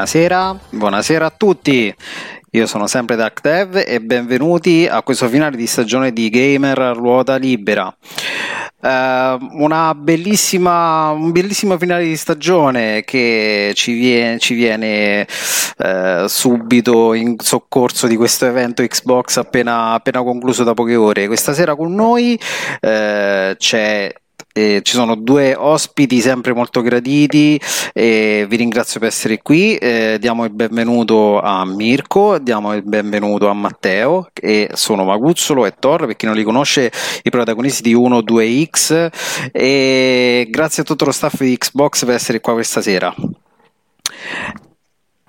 Buonasera, buonasera a tutti. Io sono sempre DuckDev e benvenuti a questo finale di stagione di Gamer ruota libera. Uh, una bellissima, un bellissimo finale di stagione che ci viene, ci viene uh, subito in soccorso di questo evento Xbox appena, appena concluso da poche ore. Questa sera con noi uh, c'è eh, ci sono due ospiti sempre molto graditi e vi ringrazio per essere qui. Eh, diamo il benvenuto a Mirko, diamo il benvenuto a Matteo e sono Maguzzolo e Thor per chi non li conosce, i protagonisti di 1-2X e grazie a tutto lo staff di Xbox per essere qua questa sera.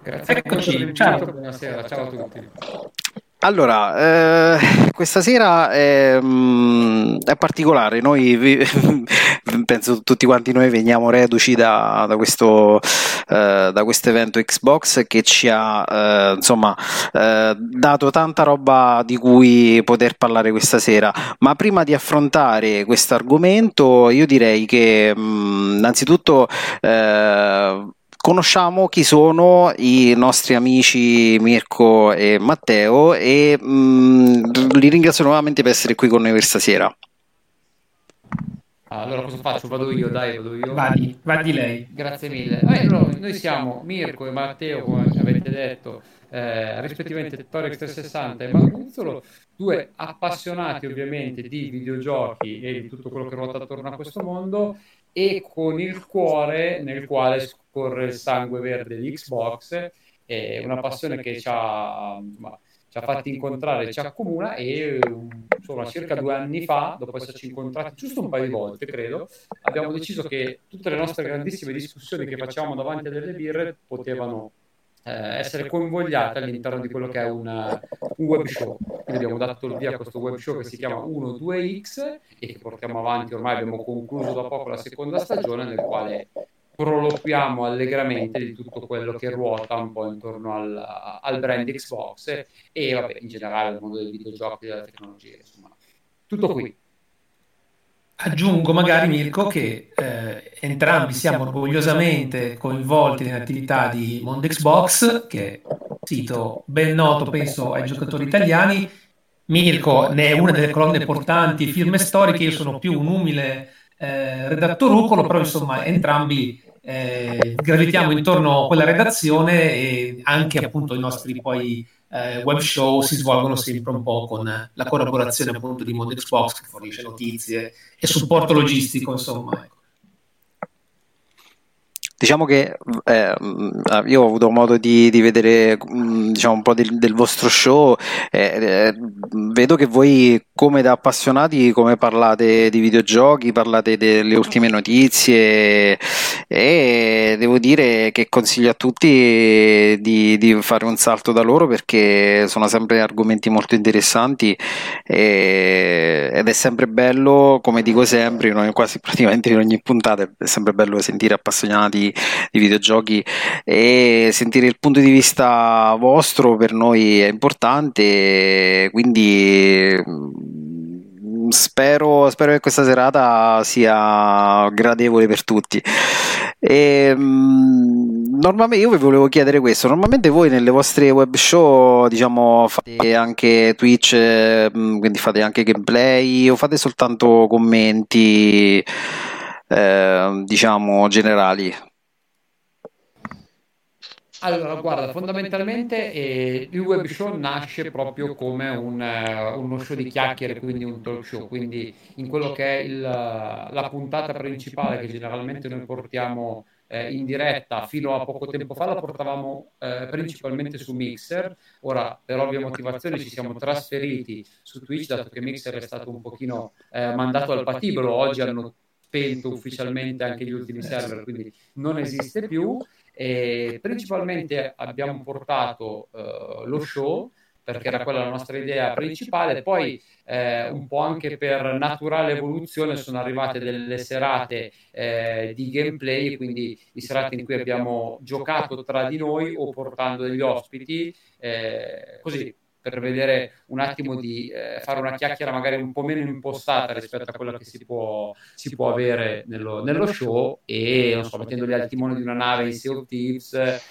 Grazie Eccoci, ciao. Buonasera, ciao a tutti. Allora, eh, questa sera è, mm, è particolare, noi penso tutti quanti noi veniamo reduci da, da, questo, eh, evento Xbox che ci ha eh, insomma eh, dato tanta roba di cui poter parlare questa sera, ma prima di affrontare questo argomento io direi che mh, mm, innanzitutto eh, conosciamo chi sono i nostri amici Mirko e Matteo e mh, mm, li ringrazio nuovamente per essere qui con noi questa sera. Allora cosa faccio? Vado io, dai, vado io. Vadi, vadi lei. Grazie mille. Allora, noi siamo Mirko e Matteo, come avete detto, eh, rispettivamente Torex 360 e Maguzzolo, due appassionati ovviamente di videogiochi e di tutto quello che ruota attorno a questo mondo e con il cuore nel quale scorre il sangue verde di Xbox, è una passione che ci ha, insomma, ci ha fatti incontrare, ci accomuna e insomma, circa due anni fa, dopo esserci incontrati giusto un paio di volte, credo, abbiamo deciso che tutte le nostre grandissime discussioni che facciamo davanti a delle birre potevano essere coinvogliate all'interno di quello che è una, un web show. Quindi abbiamo dato il via a questo web show che si chiama 1-2X e che portiamo avanti, ormai abbiamo concluso da poco la seconda stagione nel quale proloquiamo allegramente di tutto quello che ruota un po' intorno al, al brand Xbox e vabbè, in generale al mondo dei videogiochi e della tecnologia. Insomma, tutto qui. Aggiungo magari Mirko che eh, entrambi siamo orgogliosamente coinvolti nell'attività di Mondo Xbox, che è un sito ben noto penso ai giocatori italiani. Mirko ne è una delle colonne portanti, firme storiche, io sono più un umile eh, redattorucolo, però insomma entrambi eh, gravitiamo intorno a quella redazione e anche appunto i nostri poi eh, web show si svolgono sempre un po' con la collaborazione appunto di Mondo Xbox che fornisce notizie e supporto logistico, insomma. Ecco. Diciamo che eh, io ho avuto modo di, di vedere diciamo, un po' del, del vostro show, eh, eh, vedo che voi come da appassionati come parlate di videogiochi, parlate delle ultime notizie e devo dire che consiglio a tutti di, di fare un salto da loro perché sono sempre argomenti molto interessanti e, ed è sempre bello, come dico sempre, quasi praticamente in ogni puntata è sempre bello sentire appassionati di, videogiochi e sentire il punto di vista vostro per noi è importante, quindi mm, spero, spero che questa serata sia gradevole per tutti. E, mm, normalmente io vi volevo chiedere questo: normalmente voi nelle vostre web show, diciamo, fate anche Twitch, mm, quindi fate anche gameplay o fate soltanto commenti, eh, diciamo, generali? Allora, guarda, fondamentalmente eh, il web show nasce proprio come un, uh, uno show di chiacchiere, quindi un talk show, quindi in quello che è il, la puntata principale che generalmente noi portiamo eh, in diretta fino a poco tempo fa la portavamo eh, principalmente su Mixer, ora per ovvie motivazioni ci siamo trasferiti su Twitch dato che Mixer è stato un pochino eh, mandato al patibolo, oggi hanno spento ufficialmente anche gli ultimi server, quindi non esiste più e principalmente abbiamo portato uh, lo show perché era quella la nostra idea principale, poi eh, un po' anche per naturale evoluzione sono arrivate delle serate eh, di gameplay, quindi di serate in cui abbiamo giocato tra di noi o portando degli ospiti, eh, così per vedere un attimo di eh, fare una chiacchiera magari un po' meno impostata rispetto a quella che si può, si può avere nello, nello, show e non so, mettendoli al timone di una nave in Sea of Thieves eh,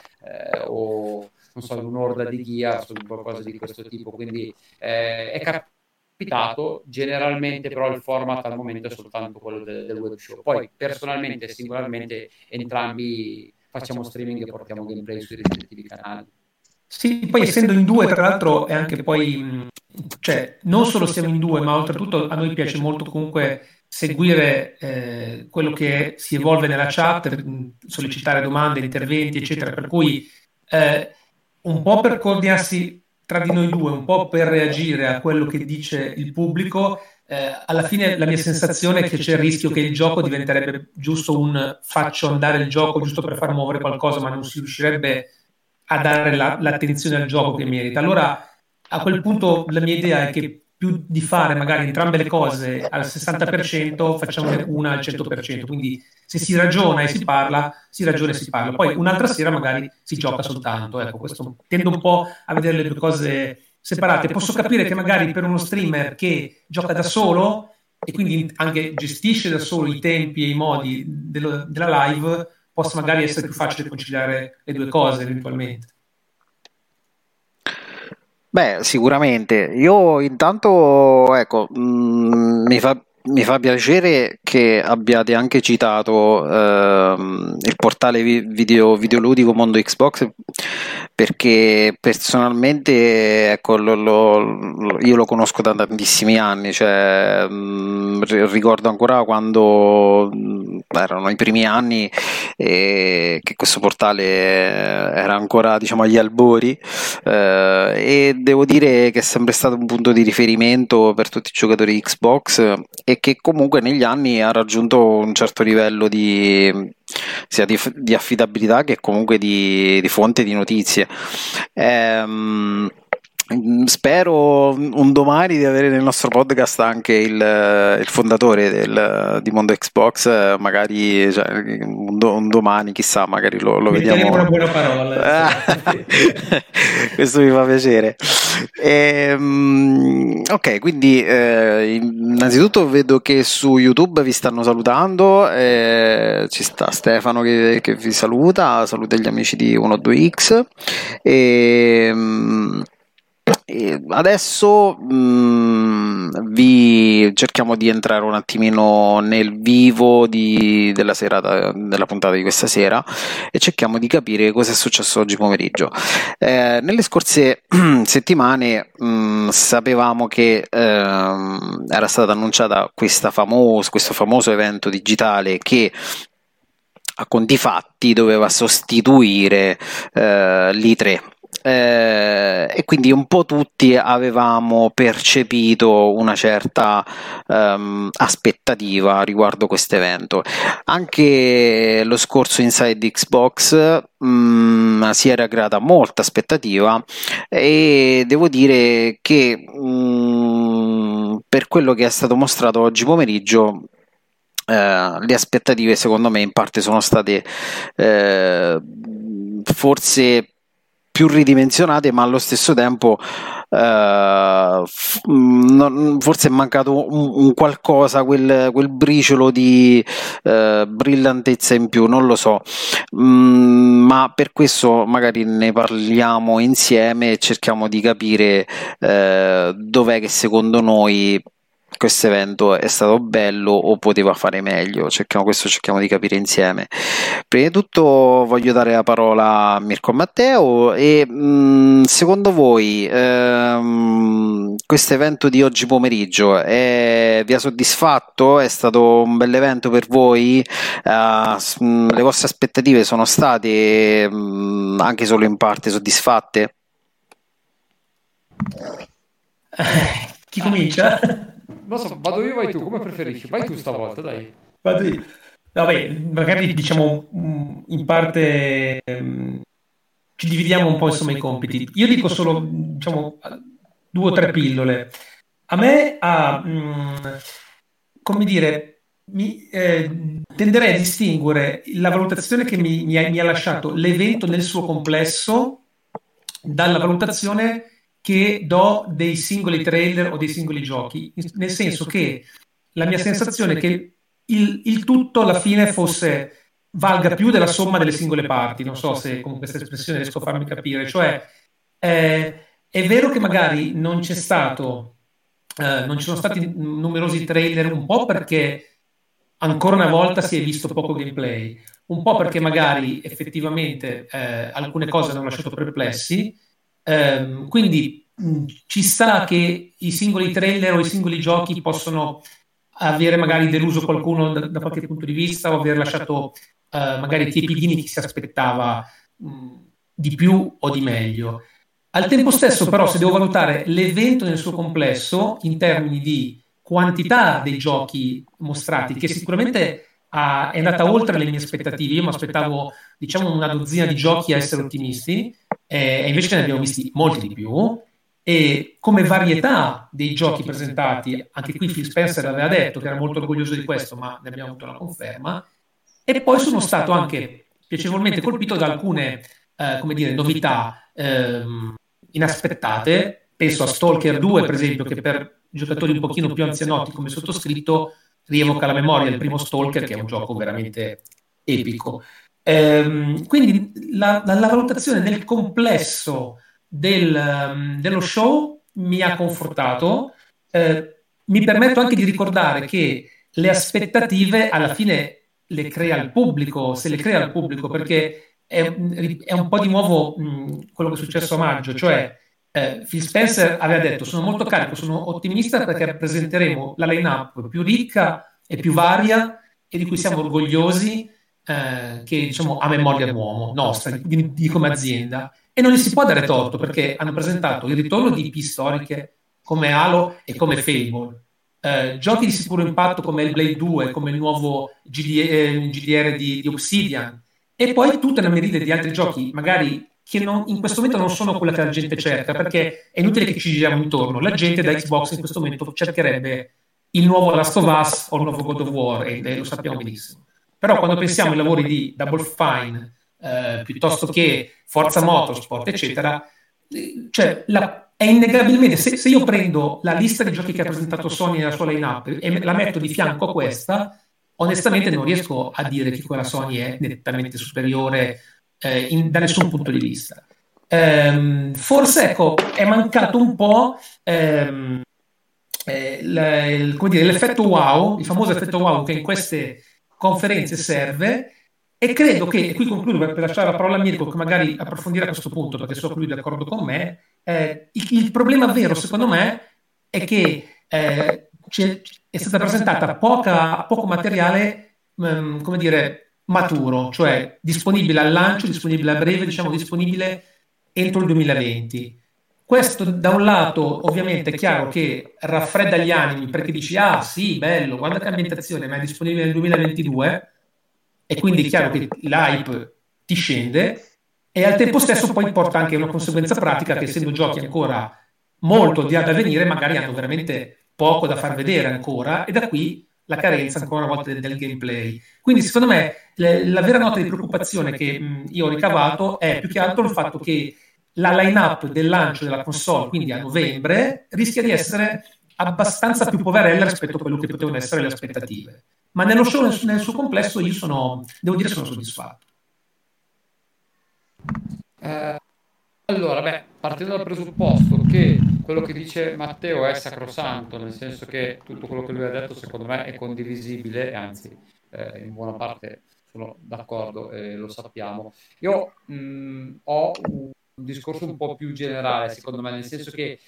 o non so, un'orda di Gears o qualcosa di questo tipo. Quindi eh, è capitato, generalmente però il format al momento è soltanto quello del, del web show. Poi personalmente e singolarmente entrambi facciamo streaming e portiamo gameplay sui rispettivi canali. Sì, poi essendo in due, tra l'altro, è anche poi, cioè, non solo siamo in due, ma oltretutto a noi piace molto comunque seguire eh, quello che si evolve nella chat, sollecitare domande, interventi, eccetera. Per cui eh, un po' per coordinarsi tra di noi due, un po' per reagire a quello che dice il pubblico, eh, alla fine la mia sensazione è che c'è il rischio che il gioco diventerebbe giusto un faccio andare il gioco giusto per far muovere qualcosa, ma non si riuscirebbe a dare la, l'attenzione al gioco che merita. Allora a quel punto la mia idea è che più di fare magari entrambe le cose al 60%, facciamone una al 100%. Quindi se si ragiona e si parla, si ragiona e si parla. Poi un'altra sera magari si gioca soltanto. Ecco, questo tendo un po' a vedere le due cose separate. Posso capire che magari per uno streamer che gioca da solo e quindi anche gestisce da solo i tempi e i modi dello, della live, possa magari essere più facile conciliare le due cose eventualmente. Beh, sicuramente. Io intanto, ecco, mh, mm, mi fa mi fa piacere che abbiate anche citato ehm, il portale video, videoludico Mondo Xbox perché personalmente ecco, lo, lo, io lo conosco da tantissimi anni, cioè, mh, ricordo ancora quando erano i primi anni e che questo portale era ancora diciamo, agli albori eh, e devo dire che è sempre stato un punto di riferimento per tutti i giocatori Xbox e che comunque negli anni ha raggiunto un certo livello di, sia di, di affidabilità che comunque di, di fonte di notizie. Ehm, Spero un domani di avere nel nostro podcast anche il, il fondatore del, di Mondo Xbox, magari cioè, un, do, un, domani, chissà, magari lo, lo vediamo. una buona parola. Questo mi fa piacere. E, um, ok, quindi eh, innanzitutto vedo che su YouTube vi stanno salutando, eh, ci sta Stefano che, che, vi saluta, saluta gli amici di 12X. E, um, adesso mh, mm, vi cerchiamo di entrare un attimino nel vivo di, della serata, della puntata di questa sera e cerchiamo di capire cosa è successo oggi pomeriggio. Eh, nelle scorse settimane mh, mm, sapevamo che eh, era stata annunciata famos- questo famoso evento digitale che a conti fatti doveva sostituire eh, l'I3 eh, e quindi un po' tutti avevamo percepito una certa um, aspettativa riguardo questo evento. Anche lo scorso Inside Xbox um, si era creata molta aspettativa e devo dire che um, per quello che è stato mostrato oggi pomeriggio Uh, le aspettative secondo me in parte sono state uh, forse più ridimensionate, ma allo stesso tempo f- non, forse è mancato un, un qualcosa, quel, quel, briciolo di uh, brillantezza in più, non lo so, mm, ma per questo magari ne parliamo insieme e cerchiamo di capire uh, dov'è che secondo noi questo evento è stato bello o poteva fare meglio. Cerchiamo, questo cerchiamo di capire insieme. Prima di tutto voglio dare la parola a Mirko Matteo e mh, mm, secondo voi ehm, questo evento di oggi pomeriggio è, vi ha soddisfatto? È stato un bel evento per voi? Uh, le vostre aspettative sono state mh, mm, anche solo in parte soddisfatte? Chi comincia? Non so, vado io vai tu, come preferisci? Vai tu stavolta, dai. Vado io. Vabbè, magari diciamo mm, in parte um, ci dividiamo un po' insomma i compiti. Io dico solo diciamo due o tre pillole. A me ha, um, come dire, mi, eh, tenderei a distinguere la valutazione che mi, mi, ha, mi ha lasciato l'evento nel suo complesso dalla valutazione che do dei singoli trailer o dei singoli giochi, nel senso che la mia sensazione è che il, il tutto alla fine fosse valga più della somma delle singole parti. Non so se con questa espressione riesco a farmi capire. Cioè, eh, è vero che magari non c'è stato, eh, non ci sono stati numerosi trailer, un po' perché ancora una volta si è visto poco gameplay, un po' perché magari effettivamente eh, alcune cose hanno lasciato perplessi. Ehm, quindi mh, ci sta che i singoli trailer o i singoli giochi possono avere magari deluso qualcuno da, da qualche punto di vista o aver lasciato uh, magari tiepidini chi si aspettava mh, di più o di meglio. Al tempo stesso, però, se devo valutare l'evento nel suo complesso in termini di quantità dei giochi mostrati, che sicuramente ha, è andata oltre le mie aspettative, io mi aspettavo diciamo una dozzina di giochi a essere ottimisti, eh, e invece ne abbiamo visti molti di più. E come varietà dei giochi presentati, anche qui Phil Spencer aveva detto che era molto orgoglioso di questo, ma ne abbiamo avuto la conferma. E poi sono stato anche piacevolmente colpito da alcune eh, come dire, novità ehm, inaspettate. Penso a Stalker 2, per esempio, che per giocatori un pochino più anzianotti come sottoscritto rievoca la memoria del primo Stalker, che è un gioco veramente epico. Ehm, quindi la, la, la, valutazione nel complesso del, um, dello show mi ha confortato. Eh, mi permetto anche di ricordare che le aspettative alla fine le crea il pubblico, se le crea il pubblico, perché è, è un po' di nuovo mh, quello che è successo a maggio, cioè eh, Phil Spencer aveva detto sono molto carico, sono ottimista perché presenteremo la line-up più ricca e più varia e di cui siamo orgogliosi eh, che diciamo a memoria d'uomo nostra, di, di, come azienda. E non gli si può dare torto perché hanno presentato il ritorno di IP storiche come Halo e come Fable. Eh, giochi di sicuro impatto come il Blade 2, come il nuovo GD, eh, GDR di, di, Obsidian, e poi tutta una merite di altri giochi, magari che non, in questo momento non sono quella che la gente cerca, perché è inutile che ci giriamo intorno. La gente da Xbox in questo momento cercherebbe il nuovo Last of Us o il nuovo God of War, e, e lo sappiamo benissimo. Però quando pensiamo ai lavori di Double Fine, eh, piuttosto che Forza Motorsport, eccetera, eh, cioè la, è innegabilmente, se, se, io prendo la lista di giochi che ha presentato Sony nella sua line-up e la metto di fianco a questa, onestamente non riesco a dire che quella Sony è nettamente superiore eh, in, da nessun punto di vista. Ehm, forse ecco, è mancato un po' ehm, eh, l, il, dire, l'effetto wow, il famoso effetto wow che in queste conferenze serve e credo che, e qui concludo per, lasciare la parola a Mirko che magari approfondirà questo punto perché so che lui è d'accordo con me, eh, il, il, problema vero, secondo me, è che eh, è stata presentata poca, poco materiale, um, come dire, maturo, cioè disponibile al lancio, disponibile a breve, diciamo disponibile entro il 2020. Questo da un lato ovviamente è chiaro che raffredda gli animi perché dici ah sì, bello, guarda che ambientazione, ma è disponibile nel 2022 e quindi è chiaro che l'hype ti scende e al tempo stesso poi porta anche una conseguenza pratica che essendo giochi ancora molto di là da venire magari hanno veramente poco da far vedere ancora e da qui la carenza ancora una volta del, del gameplay. Quindi secondo me le, la vera nota di preoccupazione che mh, io ho ricavato è più che altro il fatto che la line-up del lancio della console, quindi a novembre, rischia di essere abbastanza più poverella rispetto a quello che potevano essere le aspettative. Ma nello show nel, nel suo complesso io sono, devo dire, sono soddisfatto. Eh, allora, beh, partendo dal presupposto che quello che dice Matteo è sacrosanto, nel senso che tutto quello che lui ha detto secondo me è condivisibile, anzi eh, in buona parte sono d'accordo e lo sappiamo. Io mh, ho un discorso un po' più generale, secondo me, nel senso che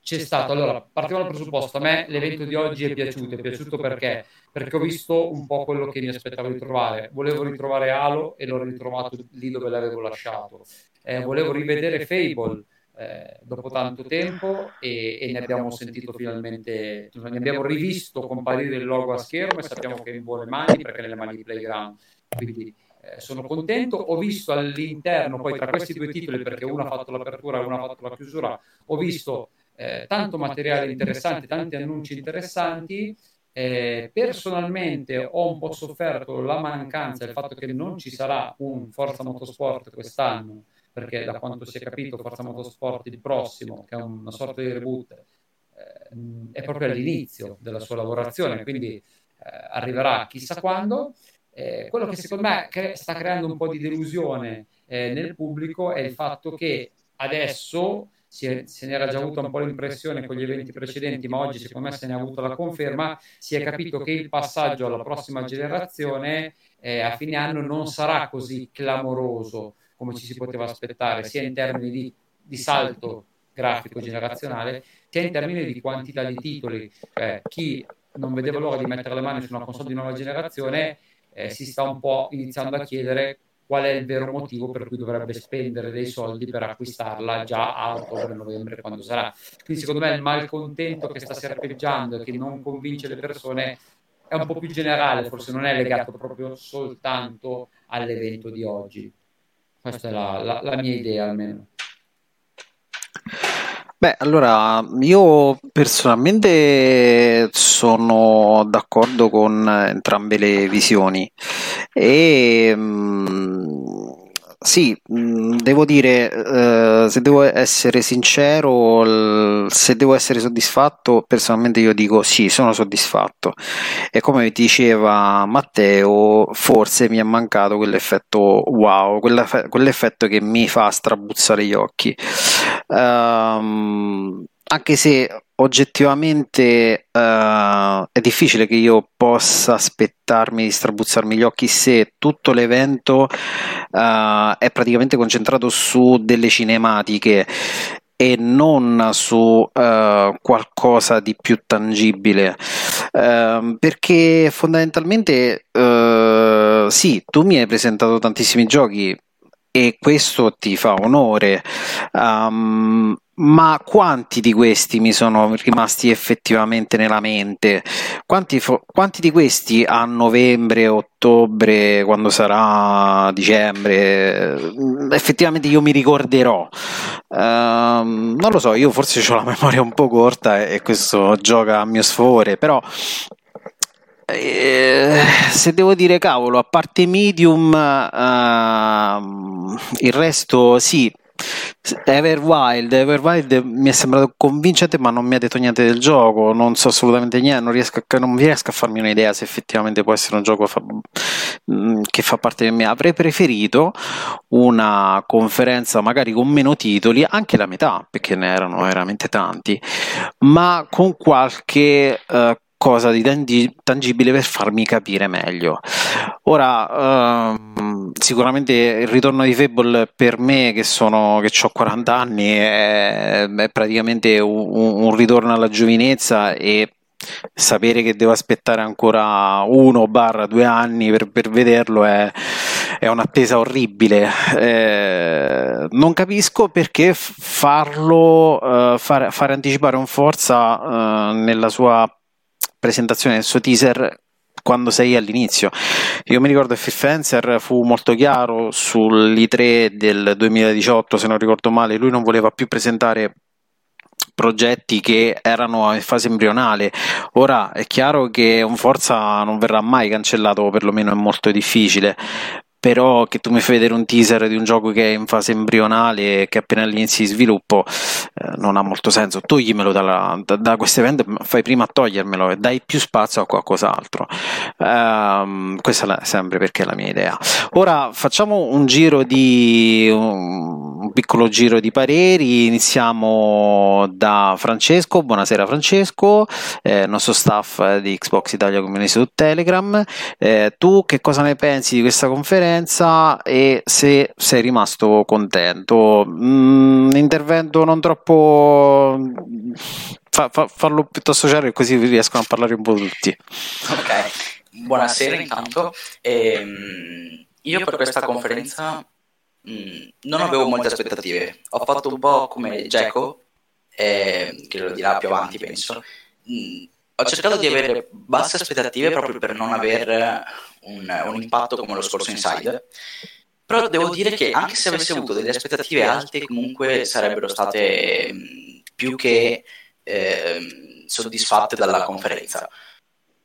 c'è stato, allora, partiamo dal presupposto, a me l'evento di oggi è piaciuto, è piaciuto perché? Perché ho visto un po' quello che mi aspettavo di trovare, volevo ritrovare Halo e l'ho ritrovato lì dove l'avevo lasciato, eh, volevo rivedere Fable eh, dopo tanto tempo e, e, ne abbiamo sentito finalmente, ne abbiamo rivisto comparire il logo a schermo e sappiamo che è in buone mani perché è nelle mani di Playground, quindi eh, sono contento, ho visto all'interno poi tra questi due titoli perché uno ha fatto l'apertura e uno ha fatto la chiusura, ho visto eh, tanto materiale interessante, tanti annunci interessanti. Eh, personalmente ho un po' sofferto la mancanza del fatto che non ci sarà un Forza Motorsport quest'anno perché da quanto si è capito Forza Motorsport il prossimo, che è una sorta di reboot, eh, è proprio all'inizio della sua lavorazione, quindi eh, arriverà chissà quando. Eh, quello che secondo me cre- sta creando un po' di delusione eh, nel pubblico è il fatto che adesso si è, se ne era già avuta un po' l'impressione con gli eventi precedenti, ma oggi secondo me se ne ha avuta la conferma, si è capito che il passaggio alla prossima generazione eh, a fine anno non sarà così clamoroso come ci si poteva aspettare, sia in termini di, di salto grafico generazionale, sia in termini di quantità di titoli. Eh, chi non vedeva l'ora di mettere le mani su una console di nuova generazione eh, si sta un po' iniziando a chiedere qual è il vero motivo per cui dovrebbe spendere dei soldi per acquistarla già a ottobre-novembre quando sarà. Quindi secondo me il malcontento che sta serpeggiando e che non convince le persone è un po' più generale, forse non è legato proprio soltanto all'evento di oggi. Questa è la, la, la mia idea almeno. Beh, allora io personalmente sono d'accordo con entrambe le visioni e mh, sì, mh, devo dire, eh, se devo essere sincero, l- se devo essere soddisfatto, personalmente io dico sì, sono soddisfatto. E come diceva Matteo, forse mi è mancato quell'effetto wow, quell'eff- quell'effetto che mi fa strabuzzare gli occhi. Ehm, anche se oggettivamente uh, è difficile che io possa aspettarmi di strabuzzarmi gli occhi se tutto l'evento uh, è praticamente concentrato su delle cinematiche e non su uh, qualcosa di più tangibile. Ehm, perché fondamentalmente sì tu mi hai presentato tantissimi giochi e questo ti fa onore um, ma quanti di questi mi sono rimasti effettivamente nella mente? Quanti, fo- quanti di questi a novembre, ottobre, quando sarà dicembre, effettivamente io mi ricorderò? Uh, non lo so, io forse ho la memoria un po' corta e questo gioca a mio sfavore, però eh, se devo dire cavolo, a parte Medium, uh, il resto sì Everwild, Everwild mi è sembrato convincente, ma non mi ha detto niente del gioco. Non so assolutamente niente. Non riesco a, non riesco a farmi un'idea se effettivamente può essere un gioco fa, mm, che fa parte di me. Avrei preferito una conferenza magari con meno titoli, anche la metà, perché ne erano veramente tanti, ma con qualche uh, cosa di tangibile per farmi capire meglio. Ora, ehm, sicuramente il ritorno di Fable per me, che, sono, che ho 40 anni, è, è praticamente un, un, ritorno alla giovinezza e sapere che devo aspettare ancora uno barra due anni per, per vederlo è, è, un'attesa orribile. Eh, non capisco perché farlo, eh, fare, fare, anticipare un Forza eh, nella sua presentazione del suo teaser quando sei all'inizio. Io mi ricordo che Phil Fencer fu molto chiaro sull'I3 del 2018, se non ricordo male, lui non voleva più presentare progetti che erano in fase embrionale. Ora è chiaro che un Forza non verrà mai cancellato, o perlomeno è molto difficile, però che tu mi fai vedere un teaser di un gioco che è in fase embrionale e che è appena all'inizio di sviluppo eh, non ha molto senso. Toglimelo dalla, da, da questo evento fai prima a togliermelo e dai più spazio a qualcos'altro. Um, questa è sempre perché è la mia idea. Ora facciamo un giro di un, piccolo giro di pareri. Iniziamo da Francesco. Buonasera Francesco eh, nostro staff di Xbox Italia Community su Telegram. Eh, tu che cosa ne pensi di questa conferenza esperienza e se sei rimasto contento. Mm, intervento non troppo. Fa, fa, farlo piuttosto chiaro così riescono a parlare un po' tutti. Ok, buonasera intanto. Ehm, io per questa conferenza mh, mm, non avevo molte aspettative. Ho fatto un po' come Geco, eh, che lo dirà più avanti, penso. Mh, mm, ho cercato di avere basse aspettative proprio per non avere un, un impatto come lo scorso Inside. Però devo dire che anche se avessi avuto delle aspettative alte, comunque sarebbero state più che eh, soddisfatte dalla conferenza.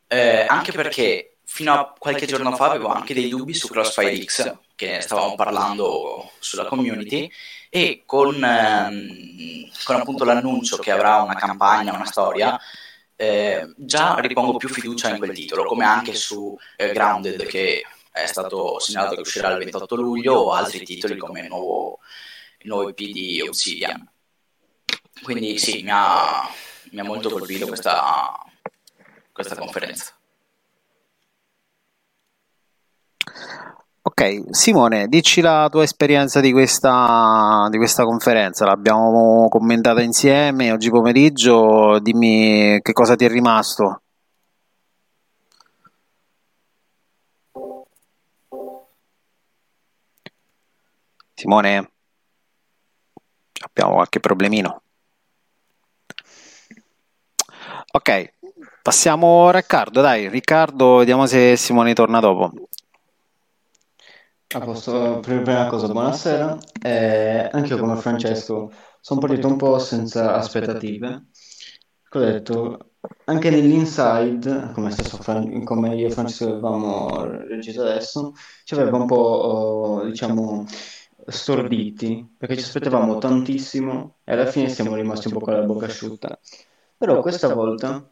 Eh, anche perché fino a qualche giorno fa avevo anche dei dubbi su Crossfire X, che stavamo parlando sulla community e con, ehm, con appunto l'annuncio che avrà una campagna, una storia, eh, già ripongo più fiducia in quel titolo, come anche su eh, Grounded che è stato segnalato che uscirà il 28 luglio o altri titoli come il nuovo, il nuovo EP di Obsidian. Quindi sì, mi ha, mi ha molto colpito questa, questa conferenza. Ok, Simone, dici la tua esperienza di questa, di questa conferenza, l'abbiamo commentata insieme oggi pomeriggio, dimmi che cosa ti è rimasto. Simone, abbiamo qualche problemino. Ok, passiamo a Riccardo, dai, Riccardo, vediamo se Simone torna dopo. A posto, prima cosa, buonasera. Eh, anche io come Francesco sono partito un po' senza aspettative. Ho detto, anche nell'inside, come, stesso Fran- come io e Francesco avevamo reagito adesso, ci aveva un po', diciamo, storditi, perché ci aspettavamo tantissimo e alla fine siamo rimasti un po' con la bocca asciutta. Però questa volta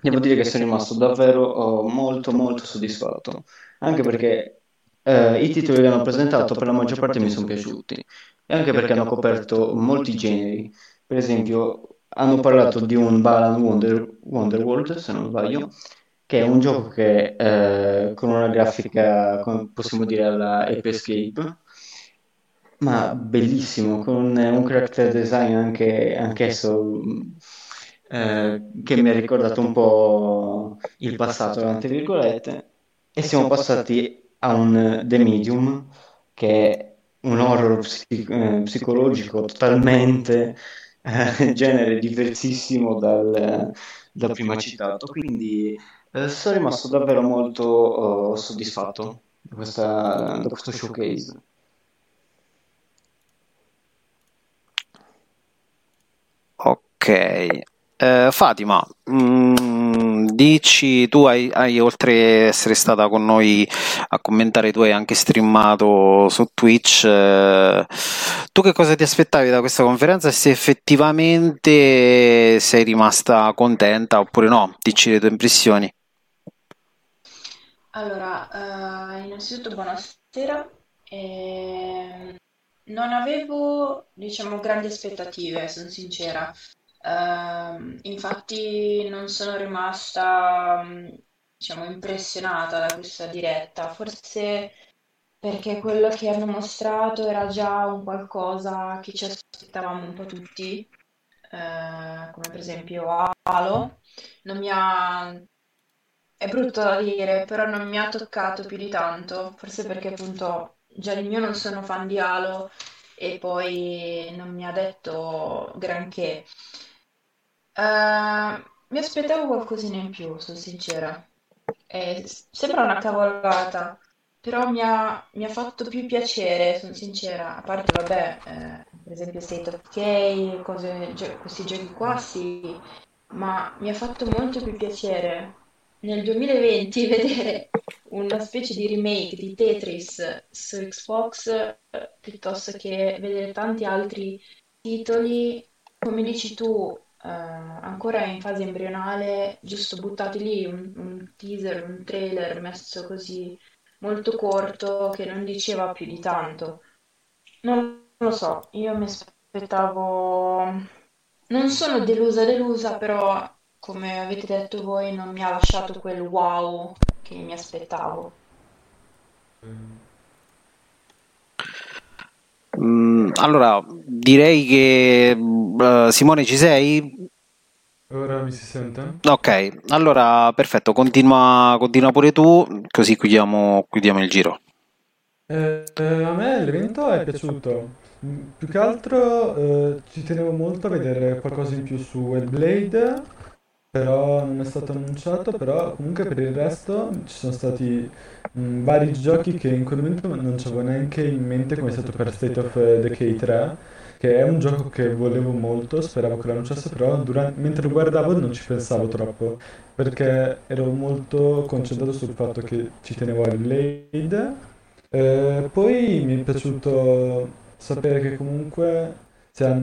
devo dire che sono rimasto davvero oh, molto molto soddisfatto, anche perché eh, i titoli che hanno presentato per la maggior parte mi sono piaciuti, e anche perché hanno coperto molti generi. Per esempio, hanno parlato di un Balan Wonder, Wonderworld, se non sbaglio, che è un gioco che eh, con una grafica, come possiamo dire, alla Ape Escape, ma bellissimo, con un character design anche anch'esso eh, che mi ha ricordato un po' il passato, tra virgolette, e siamo passati ha un The Medium, che è un horror psic- eh, psicologico totalmente eh, genere diversissimo dal, dal prima citato. Quindi eh, sono rimasto davvero molto oh, soddisfatto da, questa, da questo showcase. Ok, eh, Fatima, mm, dici, tu hai, hai, oltre essere stata con noi a commentare, tu hai anche streamato su Twitch. Eh, tu che cosa ti aspettavi da questa conferenza e se effettivamente sei rimasta contenta oppure no? Dici le tue impressioni. Allora, uh, innanzitutto buonasera. Eh, non avevo, diciamo, grandi aspettative, sono sincera. Uh, infatti non sono rimasta, diciamo, impressionata da questa diretta, forse perché quello che hanno mostrato era già un qualcosa che ci aspettavamo un po' tutti, uh, come per esempio Halo. Non mi ha... È brutto da dire, però non mi ha toccato più di tanto, forse perché appunto già il mio non sono fan di Halo e poi non mi ha detto granché. Uh, mi aspettavo qualcosina in più, sono sincera. Eh, sembra una cavolata, però mi ha, mi ha, fatto più piacere, sono sincera. A parte, vabbè, eh, per esempio State of K, cose, gio- questi giochi qua, sì, ma mi ha fatto molto più piacere nel 2020 vedere una specie di remake di Tetris su Xbox piuttosto che vedere tanti altri titoli, come dici tu, eh, ancora in fase embrionale, giusto buttati lì un, un teaser, un trailer messo così molto corto che non diceva più di tanto. Non lo so, io mi aspettavo... Non sono delusa delusa, però come avete detto voi non mi ha lasciato quel wow che mi aspettavo. Mm, allora, direi che uh, Simone ci sei? Ora mi si sente? Ok, allora perfetto, continua, continua pure tu, così chiudiamo, chiudiamo il giro. Eh, eh, a me l'evento è piaciuto. Più che altro eh, ci tenevo molto a vedere qualcosa in più su Hellblade, però non è stato annunciato, però comunque per il resto ci sono stati mh, vari giochi che in quel momento non avevo neanche in mente come è stato per State of Decay 3 che è un gioco che volevo molto, speravo che lo annunciasse, però durante, mentre lo guardavo non ci pensavo troppo, perché ero molto concentrato sul fatto che ci tenevo a Blade. Eh, poi mi è piaciuto sapere che comunque c'è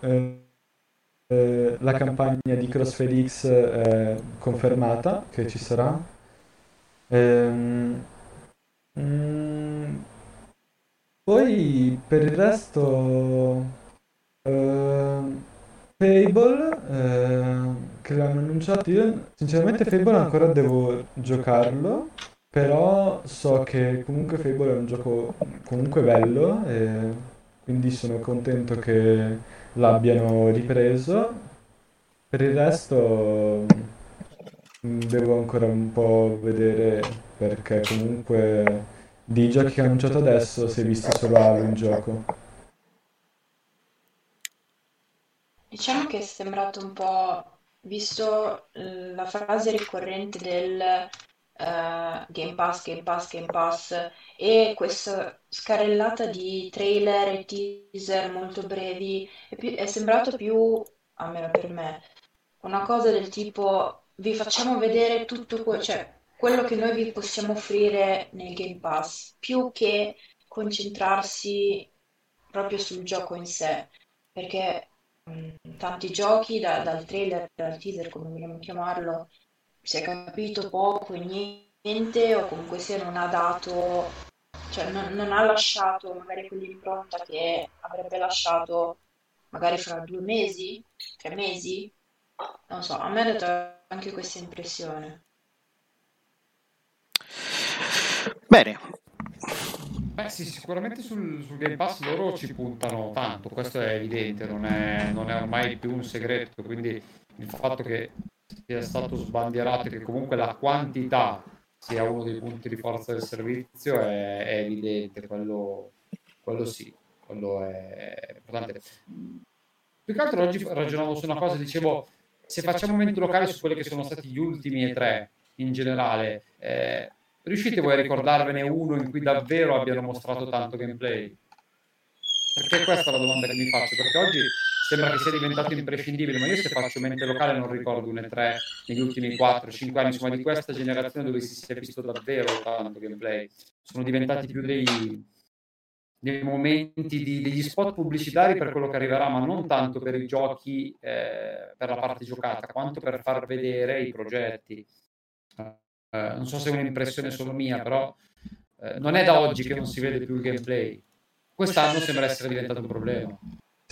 eh, eh, la campagna di CrossFit X è confermata che ci sarà. Ehm, mm, poi per il resto, eh, Fable, eh, che l'hanno annunciato, io sinceramente Fable ancora devo giocarlo, però so che comunque Fable è un gioco comunque bello e quindi sono contento che l'abbiano ripreso. Per il resto mm, devo ancora un po' vedere perché comunque di giochi che ho annunciato adesso si è visto solo Halo in gioco. Diciamo che è sembrato un po', visto eh, la frase ricorrente del eh, Game Pass, Game Pass, Game Pass e questa scarrellata di trailer e teaser molto brevi, è, più- è sembrato più, almeno per me, una cosa del tipo vi facciamo vedere tutto que- cioè, quello che noi vi possiamo offrire nel Game Pass, più che concentrarsi proprio sul gioco in sé, perché mh, tanti giochi da- dal trailer, dal teaser, come vogliamo chiamarlo, si è capito poco e niente, o comunque sia non ha dato, cioè non, non ha lasciato magari quell'impronta che avrebbe lasciato magari fra due mesi, tre mesi. Non so, a me ha dato anche questa impressione. Bene, Beh sì, sicuramente sul, sul Game Pass loro ci puntano tanto, questo è evidente, non è, non è ormai più un segreto, quindi il fatto che sia stato sbandierato e che comunque la quantità sia uno dei punti di forza del servizio è, è evidente, quello, quello sì, quello è importante. Più che altro oggi ragionavo su una cosa, dicevo, se facciamo un momento locale su quelli che sono stati gli ultimi e tre in generale, eh, riuscite voi a ricordarvene uno in cui davvero abbiano mostrato tanto gameplay? Perché questa è la domanda che mi faccio, perché oggi sembra che sia diventato imprescindibile, ma io se faccio mente locale non ricordo un E3 negli ultimi 4-5 anni, insomma di questa generazione dove si sia visto davvero tanto gameplay. Sono diventati più dei, dei momenti, di, degli spot pubblicitari per quello che arriverà, ma non tanto per i giochi, eh, per la parte giocata, quanto per far vedere i progetti. Eh, non so se è un'impressione solo mia, però eh, non è da oggi che non si vede più il gameplay. Quest'anno sembra essere diventato un problema.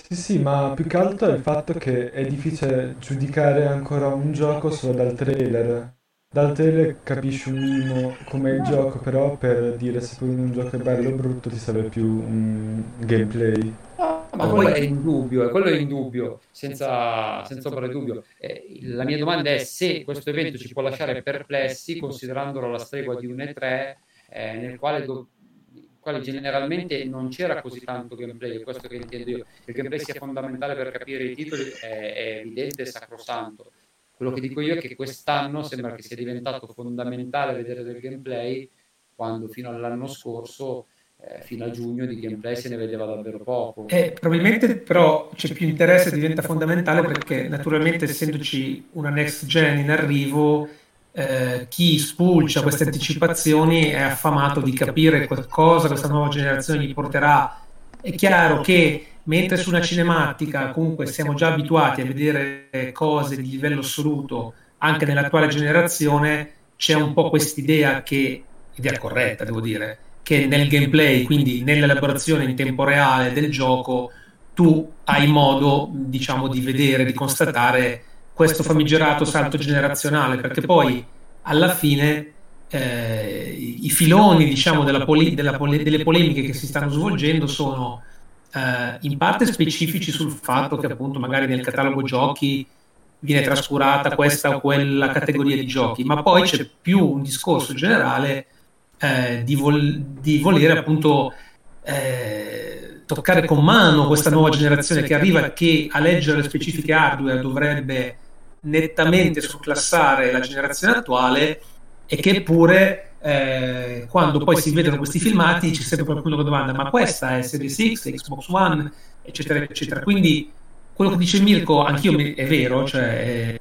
Sì, sì, ma più che altro è il fatto che è difficile giudicare ancora un gioco solo dal trailer. Dal trailer capisci un minimo com'è il gioco, però per dire se poi un gioco è bello o brutto ti serve più un gameplay. Ah, ma quello è indubbio, eh, quello è indubbio, senza, senza ombra di dubbio. Eh, la mia domanda è se questo evento ci può lasciare perplessi, considerandolo la stregua di un E3, eh, nel quale, do- quale generalmente non c'era così tanto gameplay, è questo che intendo io. Il gameplay sia fondamentale per capire i titoli è, è evidente e sacrosanto. Quello che dico io è che quest'anno sembra che sia diventato fondamentale vedere del gameplay, quando fino all'anno scorso eh, fino a giugno di gameplay se ne vedeva davvero poco. Eh, probabilmente però c'è più interesse, diventa fondamentale perché naturalmente essendoci una next gen in arrivo, eh, chi spulcia queste anticipazioni è affamato di capire cosa questa nuova generazione gli porterà. È chiaro che mentre su una cinematica comunque siamo già abituati a vedere cose di livello assoluto anche nell'attuale generazione, c'è un po' quest'idea che, idea corretta devo dire, che nel gameplay, quindi nell'elaborazione in tempo reale del gioco, tu hai modo, diciamo, di vedere, di constatare questo famigerato salto generazionale, perché poi alla fine eh, i filoni, diciamo, della poli- della poli- delle polemiche che si stanno svolgendo sono eh, in parte specifici sul fatto che appunto magari nel catalogo giochi viene trascurata questa o quella categoria di giochi, ma poi c'è più un discorso generale eh, di, vol- di, volere appunto eh, toccare con mano questa nuova generazione che arriva che a leggere le specifiche hardware dovrebbe nettamente surclassare la generazione attuale e che pure eh, quando poi si vedono questi filmati c'è sempre qualcuno che domanda ma questa è Series X, Xbox One? eccetera eccetera. Quindi quello che dice Mirko anch'io mi, è vero cioè eh,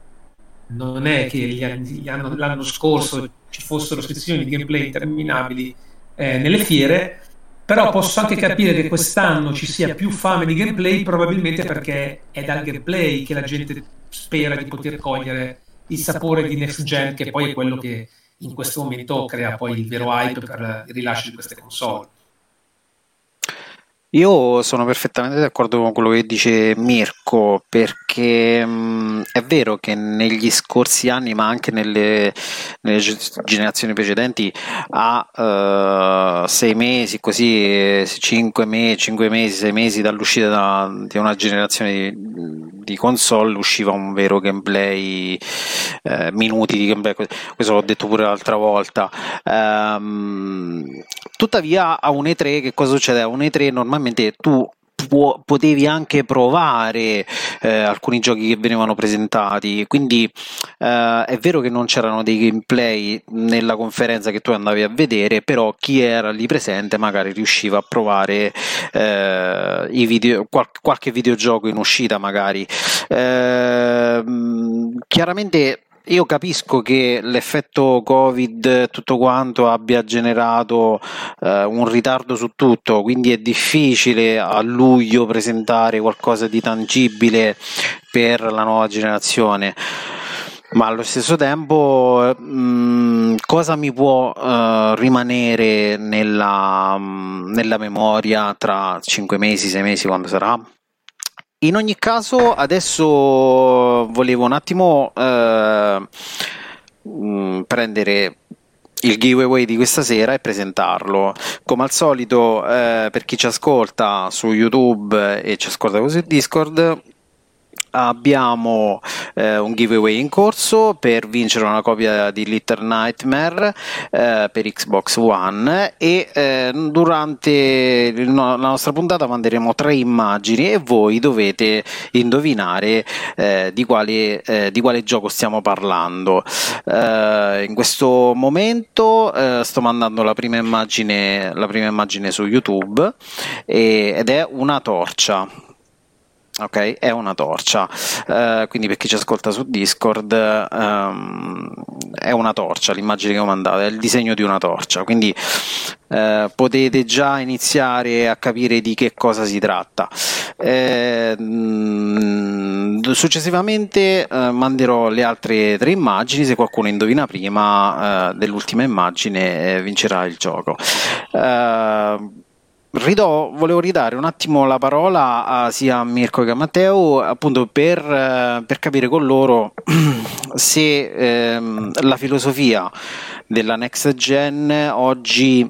non è che gli anni, gli anno, l'anno scorso ci fossero sezioni di gameplay interminabili eh, nelle fiere, però posso anche capire che quest'anno ci sia più fame di gameplay, probabilmente perché è dal gameplay che la gente spera di poter cogliere il sapore di next gen, che poi è quello che in questo momento crea poi il vero hype per il rilascio di queste console. Io sono perfettamente d'accordo con quello che dice Mirko perché mh, è vero che negli scorsi anni, ma anche nelle, nelle generazioni precedenti, a uh, sei mesi, così cinque, me- cinque mesi, sei mesi dall'uscita da, di una generazione di, di, console usciva un vero gameplay, eh, minuti di gameplay, questo l'ho detto pure l'altra volta. Um, tuttavia a un E3 che cosa succede? A un E3 normalmente tu può, potevi anche provare eh, alcuni giochi che venivano presentati. Quindi eh, è vero che non c'erano dei gameplay nella conferenza che tu andavi a vedere però chi era lì presente magari riusciva a provare eh, video, qual- qualche videogioco in uscita magari. Ehm, chiaramente io capisco che l'effetto Covid tutto quanto abbia generato eh, un ritardo su tutto, quindi è difficile a luglio presentare qualcosa di tangibile per la nuova generazione. Ma allo stesso tempo, mh, mm, cosa mi può uh, rimanere nella, mh, nella memoria tra 5 mesi, 6 mesi, quando sarà? In ogni caso, adesso volevo un attimo eh, mm, prendere il giveaway di questa sera e presentarlo. Come al solito, eh, per chi ci ascolta su YouTube e ci ascolta così su Discord, abbiamo eh, un giveaway in corso per vincere una copia di Little Nightmare eh, per Xbox One e eh, durante no, la nostra puntata manderemo tre immagini e voi dovete indovinare eh, di quale, eh, di, quale, gioco stiamo parlando. Eh, in questo momento sto mandando la prima immagine, la prima immagine su YouTube e, ed è una torcia ok? È una torcia, uh, quindi per chi ci ascolta su Discord um, è una torcia, l'immagine che ho mandato, è il disegno di una torcia, quindi uh, potete già iniziare a capire di che cosa si tratta. Eh, successivamente uh, manderò le altre tre immagini, se qualcuno indovina prima dell'ultima immagine vincerà il gioco. Ridò, volevo ridare un attimo la parola a sia a Mirko che a Matteo appunto per, eh, per capire con loro se ehm, la filosofia della next gen oggi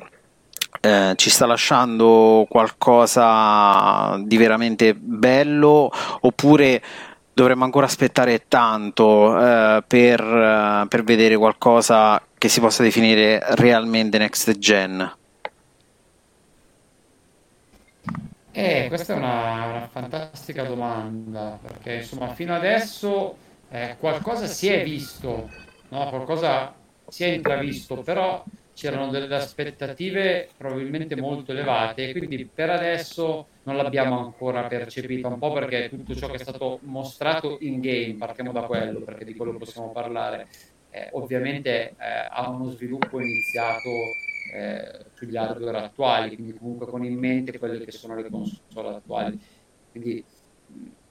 eh, ci sta lasciando qualcosa di veramente bello oppure dovremmo ancora aspettare tanto eh, per, eh, per vedere qualcosa che si possa definire realmente next gen. Eh, questa è una, una fantastica domanda, perché insomma fino adesso eh, qualcosa si è visto, no? qualcosa si è intravisto, però c'erano delle aspettative probabilmente molto elevate quindi per adesso non l'abbiamo ancora percepita, un po' perché tutto ciò che è stato mostrato in game, partiamo da quello, perché di quello possiamo parlare, eh, ovviamente eh, ha uno sviluppo iniziato eh, sugli hardware attuali, quindi comunque con in mente quelle che sono le console attuali. Quindi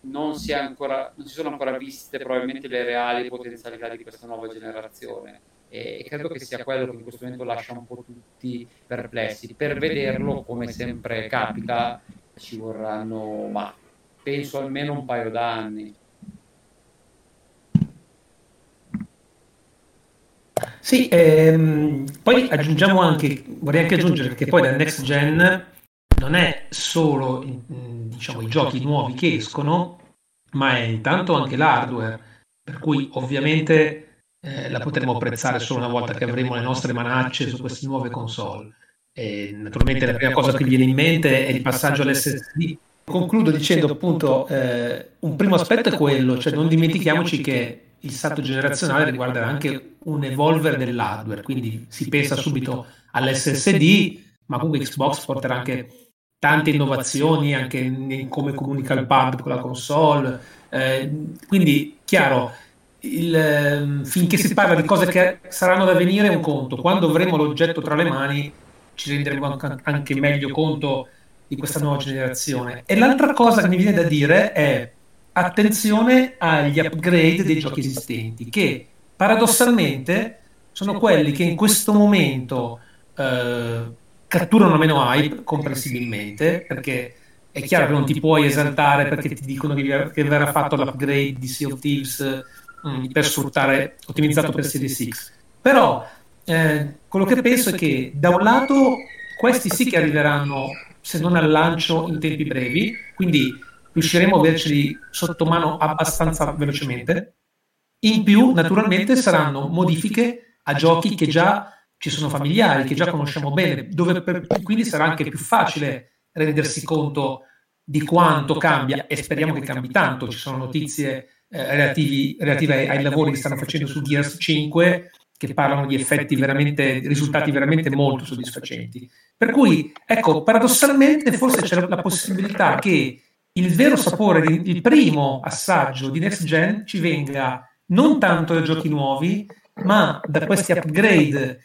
non si, ancora, non si sono ancora viste probabilmente le reali potenzialità di questa nuova generazione e credo che sia quello che in questo momento lascia un po' tutti perplessi. Per vederlo, come sempre capita, ci vorranno, ma penso almeno un paio d'anni. Sì, ehm, poi aggiungiamo anche, vorrei anche aggiungere che poi dal next gen non è solo diciamo, i giochi nuovi che escono, ma è intanto anche l'hardware, per cui ovviamente eh, la potremo apprezzare solo una volta che avremo le nostre manacce su queste nuove console. E naturalmente la prima cosa che viene in mente è il passaggio all'SSD. Concludo dicendo appunto eh, un primo aspetto è quello, cioè non dimentichiamoci che il salto generazionale riguarda anche un evolver dell'hardware, quindi si pensa subito all'SSD, ma comunque Xbox porterà anche tante innovazioni anche in come comunica il pad con la console. Eh, quindi, chiaro, il, ehm, finché si parla di cose che saranno da venire è un conto, quando avremo l'oggetto tra le mani ci renderemo anche meglio conto di questa nuova generazione. E l'altra cosa che mi viene da dire è attenzione agli upgrade dei giochi esistenti, che paradossalmente sono quelli che in questo momento eh, catturano meno hype, comprensibilmente, perché è chiaro che non ti puoi esaltare perché ti dicono che, verrà fatto l'upgrade di Sea of Thieves mh, mm, per sfruttare, ottimizzato per Series X. Però eh, quello che penso è che da un lato questi sì che arriveranno, se non al lancio, in tempi brevi, quindi riusciremo a averceli sotto mano abbastanza velocemente. In più, naturalmente, saranno modifiche a giochi che già ci sono familiari, che già conosciamo bene, per, quindi sarà anche più facile rendersi conto di quanto cambia e speriamo che cambi tanto. Ci sono notizie eh, relativi, relative ai, ai, lavori che stanno facendo su Gears 5 che parlano di effetti veramente, risultati veramente molto soddisfacenti. Per cui, ecco, paradossalmente forse c'è la possibilità che il vero sapore, il primo assaggio di Next Gen ci venga non tanto da giochi nuovi, ma da questi upgrade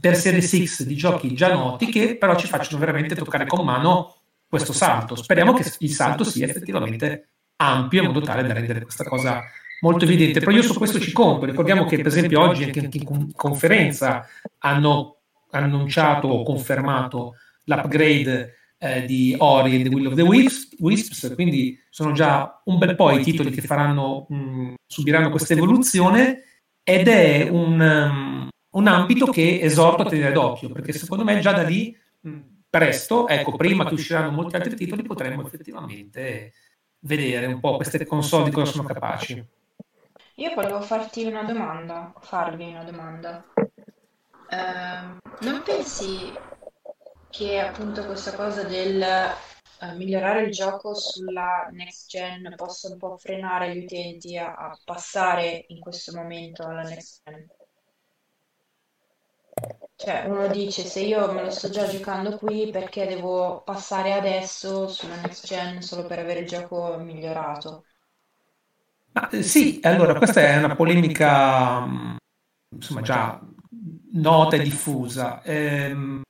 per Series X di giochi già noti che però ci facciano veramente toccare con mano questo salto. Speriamo che il salto sia effettivamente ampio in modo tale da rendere questa cosa molto evidente. Però io su questo ci conto. Ricordiamo che per esempio oggi anche in conferenza hanno annunciato o confermato l'upgrade eh, di Ori e The Will of the Wisps, Wisps, quindi sono già un bel po' i titoli che faranno, mh, subiranno questa evoluzione ed è un, um, un ambito che esorto a tenere d'occhio, perché secondo me già da lì mh, presto, ecco, prima che usciranno molti altri titoli, potremmo effettivamente vedere un po' queste console di cosa sono capaci. Io volevo farti una domanda, farvi una domanda. Eh, non pensi che appunto questa cosa del uh, migliorare il gioco sulla next gen possa un po' frenare gli utenti a, a passare in questo momento alla next gen? Cioè, uno dice se io me lo sto già giocando qui perché devo passare adesso sulla next gen solo per avere il gioco migliorato. Ma, eh, sì, allora questa è una polemica mm, insomma già nota e diffusa. Ehm,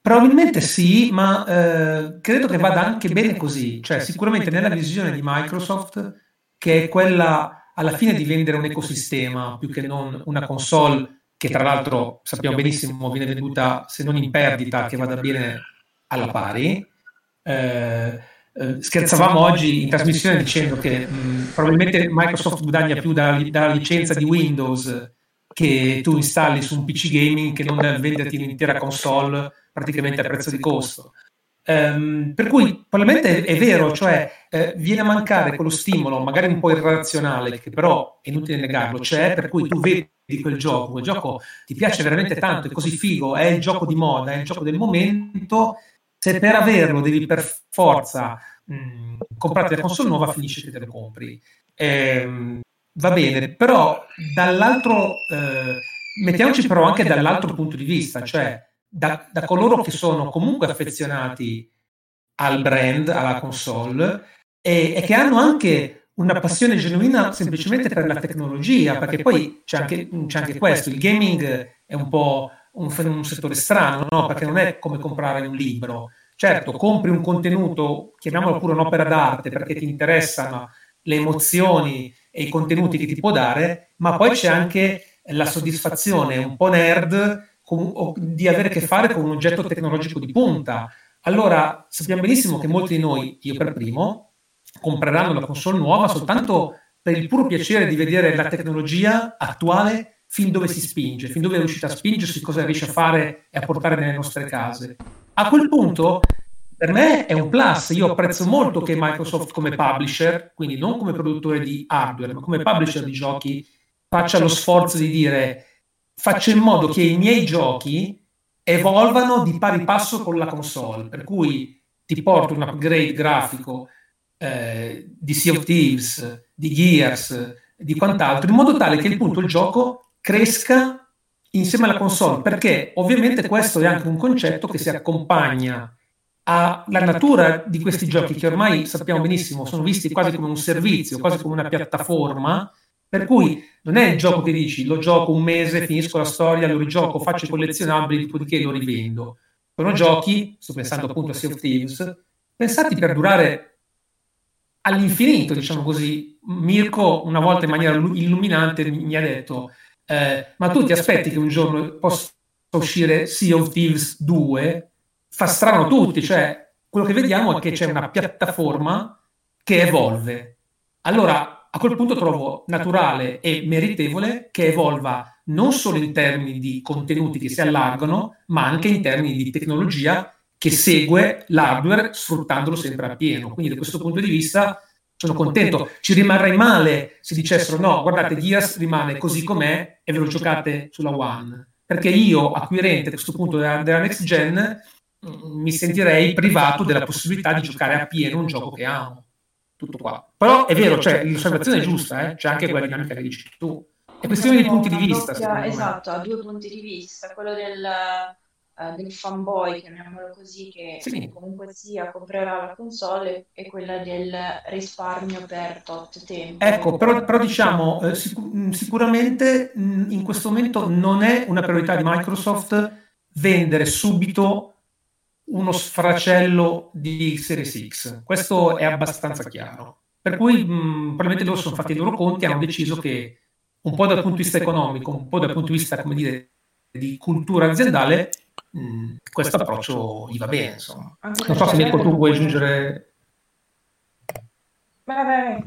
probabilmente sì, ma eh, credo che vada anche bene così. Cioè, sicuramente nella visione di Microsoft, che è quella alla fine di vendere un ecosistema più che non una console, che tra l'altro sappiamo benissimo viene venduta se non in perdita, che vada bene alla pari. Eh, eh, scherzavamo oggi in trasmissione dicendo che mh, probabilmente Microsoft guadagna più dalla, dalla, licenza di Windows che tu installi su un PC gaming che non venderti un'intera console praticamente a prezzo di costo. Um, per cui probabilmente è, vero, cioè eh, viene a mancare quello stimolo, magari un po' irrazionale, che però è inutile negarlo, c'è, per cui tu vedi quel gioco, quel gioco ti piace veramente tanto, è così figo, è il gioco di moda, è il gioco del momento, se per averlo devi per forza mh, comprare la console nuova, finisce che te lo compri. Eh, va bene, però dall'altro, eh, mettiamoci però anche dall'altro punto di vista, cioè da, da, coloro che sono comunque affezionati al brand, alla console, e, e che hanno anche una passione genuina semplicemente per la tecnologia, perché poi c'è anche, c'è anche questo, il gaming è un po' un, un settore strano, no? perché non è come comprare un libro. Certo, compri un contenuto, chiamiamolo pure un'opera d'arte, perché ti interessano le emozioni e i contenuti che ti può dare, ma poi c'è anche la soddisfazione un po' nerd con, di avere a che fare con un oggetto tecnologico di punta. Allora, sappiamo benissimo che molti di noi, io per primo, compreranno la console nuova soltanto per il puro piacere di vedere la tecnologia attuale fin dove si spinge, fin dove è riuscita a spingersi, cosa riesce a fare e a portare nelle nostre case. A quel punto, per me è un plus. Io apprezzo molto che Microsoft come publisher, quindi non come produttore di hardware, ma come publisher di giochi, faccia lo sforzo di dire faccio in modo che i miei giochi evolvano di pari passo con la console, per cui ti porto un upgrade grafico eh, di Sea of Thieves, di Gears, di quant'altro, in modo tale che appunto il gioco cresca insieme alla console, perché ovviamente questo è anche un concetto che si accompagna alla natura di questi giochi che ormai sappiamo benissimo sono visti quasi come un servizio, quasi come una piattaforma Per cui non è il gioco che dici, lo gioco un mese, finisco la storia, lo rigioco, faccio i collezionabili, dopodiché lo rivendo. Sono giochi, sto pensando appunto a Sea of Thieves, pensati per durare all'infinito, diciamo così. Mirko, una volta in maniera illuminante, mi ha detto, eh, ma tu ti aspetti che un giorno possa uscire Sea of Thieves 2? Fa strano tutti, cioè quello che vediamo è che c'è una piattaforma che evolve. Allora, a quel punto trovo naturale e meritevole che evolva non solo in termini di contenuti che si allargano, ma anche in termini di tecnologia che segue l'hardware sfruttandolo sempre a pieno. Quindi da questo punto di vista sono contento. Ci rimarrei male se dicessero no, guardate, Gears rimane così com'è e ve lo giocate sulla One. Perché io, acquirente a questo punto della, della next gen, mi sentirei privato della possibilità di giocare a pieno un gioco che amo. Tutto qua. Però è vero, cioè, l'osservazione è giusta, eh? c'è anche quella dinamica che dici tu. È questione di punti di vista. Doppia, esatto, ha due punti di vista. Quello del, uh, del fanboy, chiamiamolo così, che sì. comunque sia comprerà la console, e quella del risparmio per tot tempo. Ecco, però, però diciamo, eh, sic- sicuramente mh, in questo momento non è una priorità di Microsoft vendere subito uno sfracello di Series X. Questo è abbastanza chiaro. Per cui mh, probabilmente loro sono fatti i loro conti e hanno deciso che un po' dal punto di vista economico, un po' dal punto di vista, come dire, di cultura aziendale, mh, questo approccio gli va bene. Insomma. Non so se Mirko tu vuoi aggiungere... Vabbè.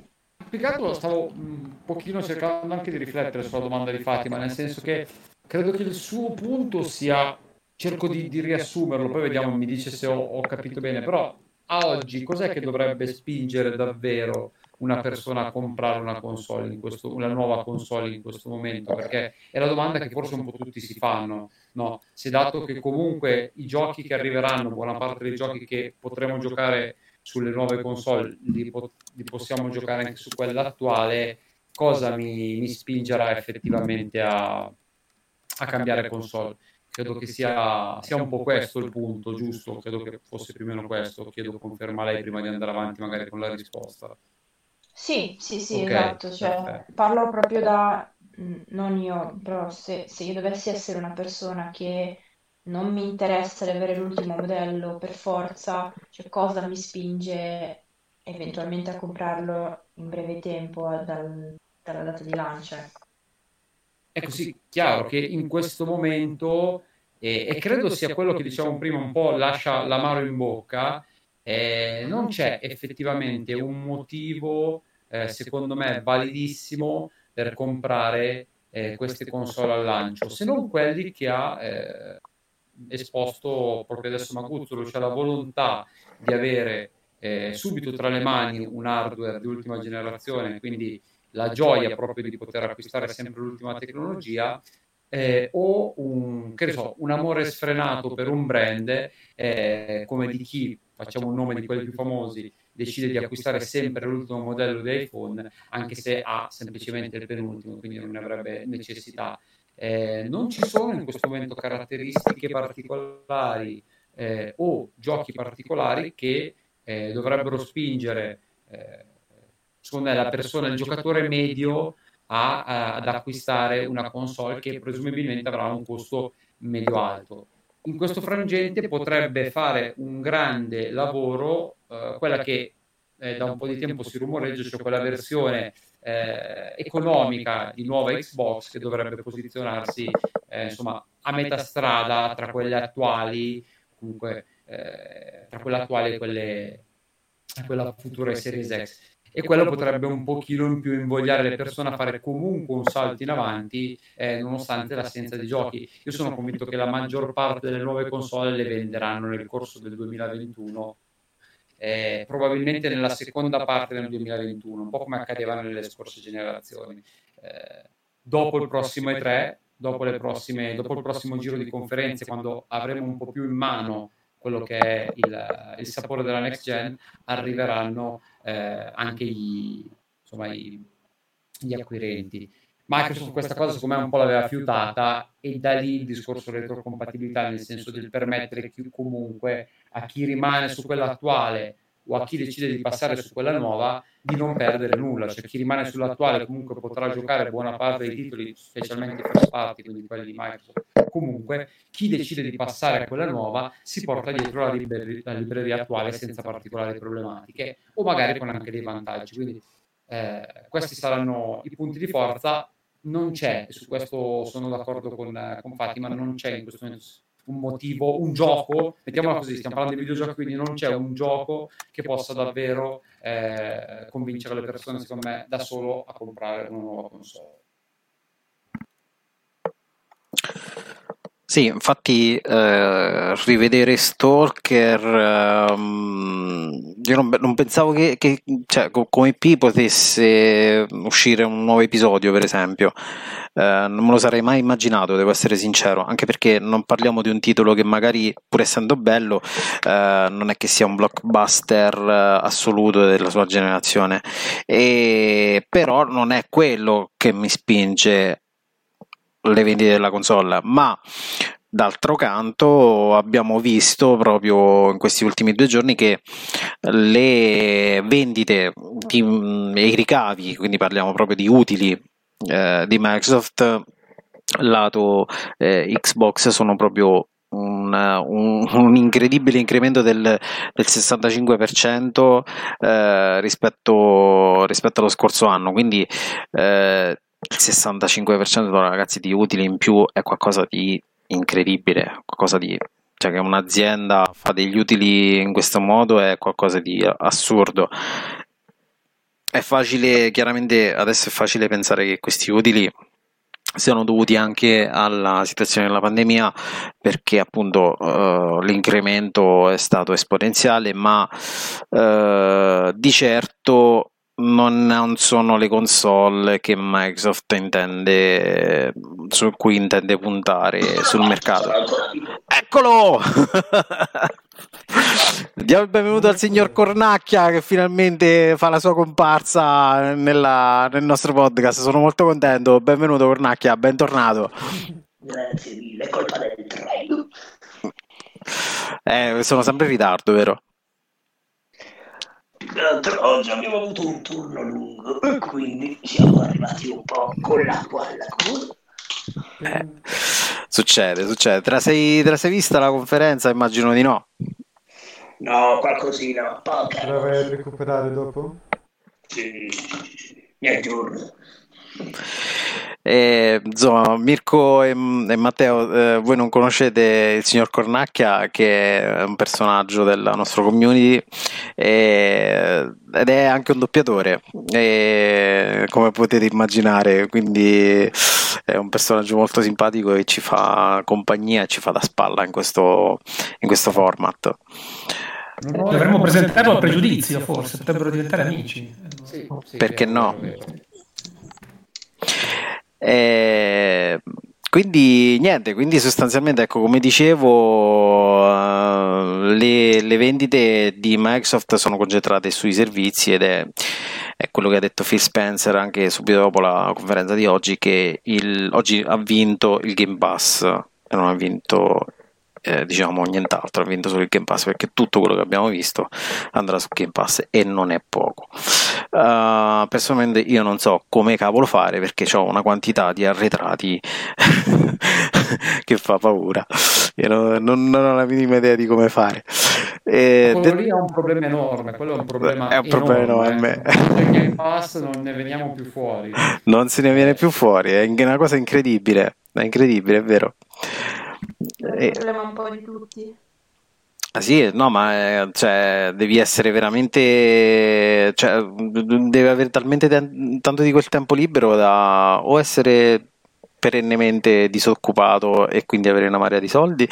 Più stavo un pochino cercando anche di riflettere sulla domanda di Fatima, nel senso che credo che il suo punto sia cerco di, di, riassumerlo, poi vediamo, mi dice se ho, ho, capito bene, però a oggi cos'è che dovrebbe spingere davvero una persona a comprare una console, in questo, una nuova console in questo momento? Perché è la domanda che forse un po' tutti si fanno, no? Se dato che comunque i giochi che arriveranno, buona parte dei giochi che potremo giocare sulle nuove console, li, po- li possiamo giocare anche su quella attuale, cosa mi, mi spingerà effettivamente a, a cambiare console? Credo che sia, sia, un po' questo il punto, giusto? Credo che fosse più o meno questo. Chiedo conferma lei prima di andare avanti magari con la risposta. Sì, sì, sì, okay, esatto. Cioè, parlo proprio da, mm, non io, però se, se, io dovessi essere una persona che non mi interessa di avere l'ultimo modello per forza, cioè cosa mi spinge eventualmente a comprarlo in breve tempo dal, dalla data di lancio? È così chiaro che in questo momento, eh, e credo sia quello che diciamo prima, un po' lascia l'amaro in bocca, eh, non c'è effettivamente un motivo, eh, secondo me, validissimo per comprare eh, queste console al lancio, se non quelli che ha eh, esposto proprio adesso Maguzzolo, cioè la volontà di avere eh, subito tra le mani un hardware di ultima generazione, quindi la gioia proprio di poter acquistare sempre l'ultima tecnologia, eh, o un, so, un, amore sfrenato per un brand, eh, come di chi, facciamo un nome di quelli più famosi, decide di acquistare sempre l'ultimo modello di iPhone, anche se ha semplicemente il penultimo, quindi non ne avrebbe necessità. Eh, non ci sono in questo momento caratteristiche particolari eh, o giochi particolari che eh, dovrebbero spingere eh, secondo me la persona, il giocatore medio a, a, ad acquistare una console che presumibilmente avrà un costo medio-alto. In questo frangente potrebbe fare un grande lavoro eh, quella che eh, da un po' di tempo si rumoreggia, cioè quella versione eh, economica di nuova Xbox che dovrebbe posizionarsi eh, insomma, a metà strada tra quelle attuali, comunque eh, tra quelle attuali e quelle, quella futura Series X e quello potrebbe un pochino in più invogliare le persone a fare comunque un salto in avanti eh, nonostante l'assenza di giochi. Io sono convinto che la maggior parte delle nuove console le venderanno nel corso del 2021 eh, probabilmente nella seconda parte del 2021, un po' come accadeva nelle scorse generazioni. Eh, dopo il prossimo E3, dopo, prossime, dopo, il prossimo giro di conferenze, quando avremo un po' più in mano quello che è il, il sapore della next gen, arriveranno eh, anche gli, insomma, i, gli acquirenti. Microsoft questa cosa secondo me un po' l'aveva fiutata e da lì il discorso retrocompatibilità nel senso del permettere chi, comunque a chi rimane su quella attuale o a chi decide di passare su quella nuova di non perdere nulla, cioè chi rimane sull'attuale comunque potrà giocare buona parte dei titoli, specialmente i first party, quindi quelli di Microsoft. Comunque chi decide di passare a quella nuova si porta dietro la, libreria, la libreria attuale senza particolari problematiche o magari con anche dei vantaggi. Quindi eh, questi saranno i punti di forza. Non c'è, e su questo sono d'accordo con, con Fatima, non c'è in questo momento un motivo, un gioco, mettiamola così, stiamo parlando di videogiochi, quindi non c'è un gioco che possa davvero eh, convincere le persone, secondo me, da solo a comprare una nuova console. Sì, infatti eh, rivedere Stalker, ehm, io non, non pensavo che, che cioè, come IP potesse uscire un nuovo episodio, per esempio. Eh, non me lo sarei mai immaginato, devo essere sincero, anche perché non parliamo di un titolo che magari, pur essendo bello, eh, non è che sia un blockbuster eh, assoluto della sua generazione, e, però non è quello che mi spinge le vendite della console, ma D'altro canto abbiamo visto proprio in questi ultimi due giorni che le vendite e i ricavi, quindi parliamo proprio di utili eh, di Microsoft lato eh, Xbox sono proprio un, un, un, incredibile incremento del, del 65% eh, rispetto, rispetto, allo scorso anno. Quindi eh, 65% ragazzi di utili in più è qualcosa di incredibile, qualcosa di cioè che un'azienda fa degli utili in questo modo è qualcosa di assurdo. È facile, chiaramente adesso è facile pensare che questi utili siano dovuti anche alla situazione della pandemia perché appunto uh, l'incremento è stato esponenziale ma uh, di certo non sono le console che Microsoft intende su cui intende puntare sul mercato. Eccolo! Diamo il benvenuto al signor Cornacchia che finalmente fa la sua comparsa nella, nel nostro podcast. Sono molto contento. Benvenuto Cornacchia, bentornato. Grazie mille, colpa del treno. Eh, sono sempre in ritardo, vero? Oggi abbiamo avuto un turno lungo e quindi siamo arrivati un po' con l'acqua alla gola. Eh, succede, succede. Te la, sei, te la sei vista la conferenza? Immagino di no. No, qualcosina, poca. La vai a recuperare dopo? Sì, mi aggiorno. E, insomma, Mirko e, e Matteo, eh, voi non conoscete il signor Cornacchia, che è un personaggio della nostra community e, ed è anche un doppiatore, come potete immaginare. Quindi è un personaggio molto simpatico e ci fa compagnia e ci fa da spalla in questo, in questo format. Dovremmo presentarlo a pregiudizio, forse potrebbero diventare amici. Sì, sì, Perché no? Eh, quindi niente, quindi sostanzialmente ecco come dicevo uh, le, le, vendite di Microsoft sono concentrate sui servizi ed è, è, quello che ha detto Phil Spencer anche subito dopo la conferenza di oggi che il, oggi ha vinto il Game Pass e non ha vinto eh, diciamo nient'altro, ha vinto solo il Game Pass perché tutto quello che abbiamo visto andrà su Game Pass e non è poco. Uh, personalmente io non so come cavolo fare perché ho una quantità di arretrati che fa paura. Io non, non, non, ho la minima idea di come fare. E quello lì è un problema enorme, quello è un problema è un problema enorme. enorme. Il Game Pass non ne veniamo più fuori. Non se ne viene più fuori, è una cosa incredibile, è incredibile, è vero. È un problema un po' di tutti. Sì, no, ma eh, cioè, devi essere veramente, cioè, devi avere talmente t- tanto di quel tempo libero da o essere perennemente disoccupato e quindi avere una marea di soldi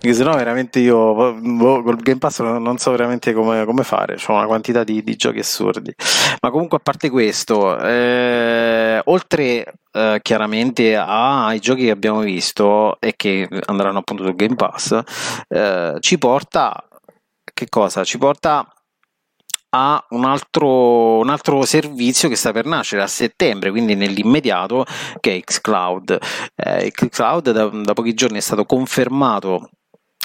perché sennò veramente io boh, col Game Pass non so veramente come, come fare ho una quantità di, di, giochi assurdi ma comunque a parte questo eh, oltre eh, chiaramente ai giochi che abbiamo visto e che andranno appunto sul Game Pass eh, ci porta che cosa? ci porta a un altro, un altro, servizio che sta per nascere a settembre, quindi nell'immediato, che è Xcloud. Eh, Xcloud da, da pochi giorni è stato confermato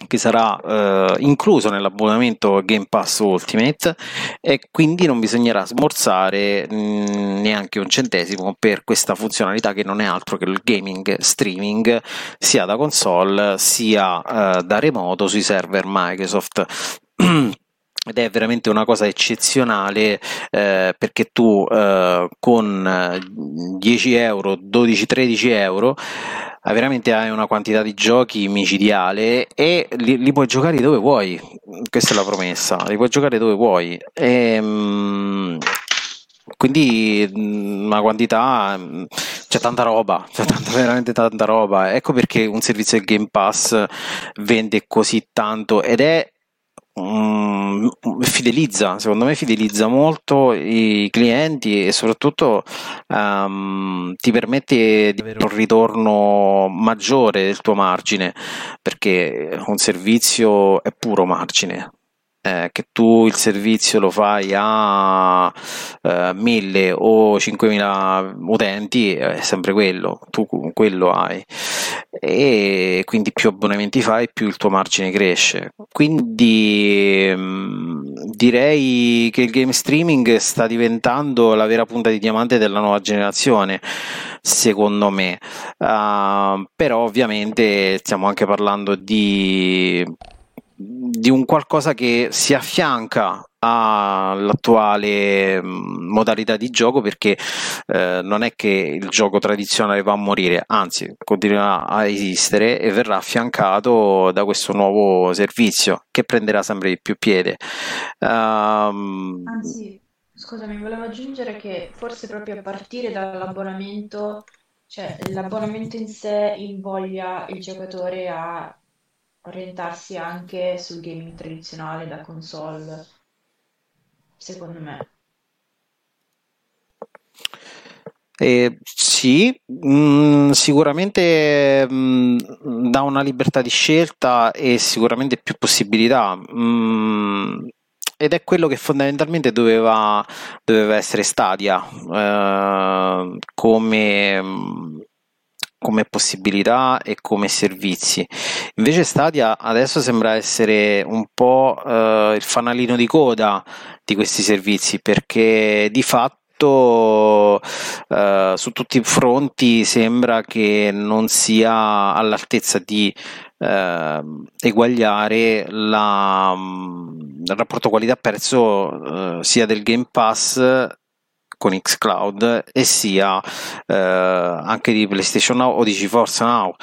che sarà eh, incluso nell'abbonamento Game Pass Ultimate e quindi non bisognerà smorzare mh, neanche un centesimo per questa funzionalità che non è altro che il gaming streaming sia da console sia eh, da remoto sui server Microsoft. ed è veramente una cosa eccezionale eh, perché tu eh, con 10 euro, 12-13 euro veramente hai una quantità di giochi micidiale e li, li, puoi giocare dove vuoi. Questa è la promessa li puoi giocare dove vuoi. E, ehm, quindi una quantità c'è tanta roba c'è tanta, veramente tanta roba. Ecco perché un servizio del Game Pass vende così tanto ed è fidelizza, secondo me fidelizza molto i clienti e soprattutto um, ti permette di avere un ritorno maggiore del tuo margine perché un servizio è puro margine eh, che tu il servizio lo fai a eh, 1000 o 5000 utenti è sempre quello, tu quello hai. E quindi più abbonamenti fai più il tuo margine cresce. Quindi mh, mm, direi che il game streaming sta diventando la vera punta di diamante della nuova generazione secondo me. Uh, però ovviamente stiamo anche parlando di di un qualcosa che si affianca all'attuale mm, modalità di gioco perché eh, non è che il gioco tradizionale va a morire, anzi continuerà a esistere e verrà affiancato da questo nuovo servizio che prenderà sempre di più piede. Um... Anzi, scusami, volevo aggiungere che forse proprio a partire dall'abbonamento, cioè l'abbonamento in sé invoglia il giocatore a orientarsi anche sul gaming tradizionale da console, secondo me. Eh, sì, mh, mm, sicuramente mh, mm, dà una libertà di scelta e sicuramente più possibilità. Mh, mm, ed è quello che fondamentalmente doveva, doveva essere Stadia eh, come come possibilità e come servizi. Invece Stadia adesso sembra essere un po' eh, il fanalino di coda di questi servizi perché di fatto eh, su tutti i fronti sembra che non sia all'altezza di eh, eguagliare la, il rapporto qualità-prezzo eh, sia del Game Pass con xCloud e sia eh, anche di PlayStation Now o di GeForce Now.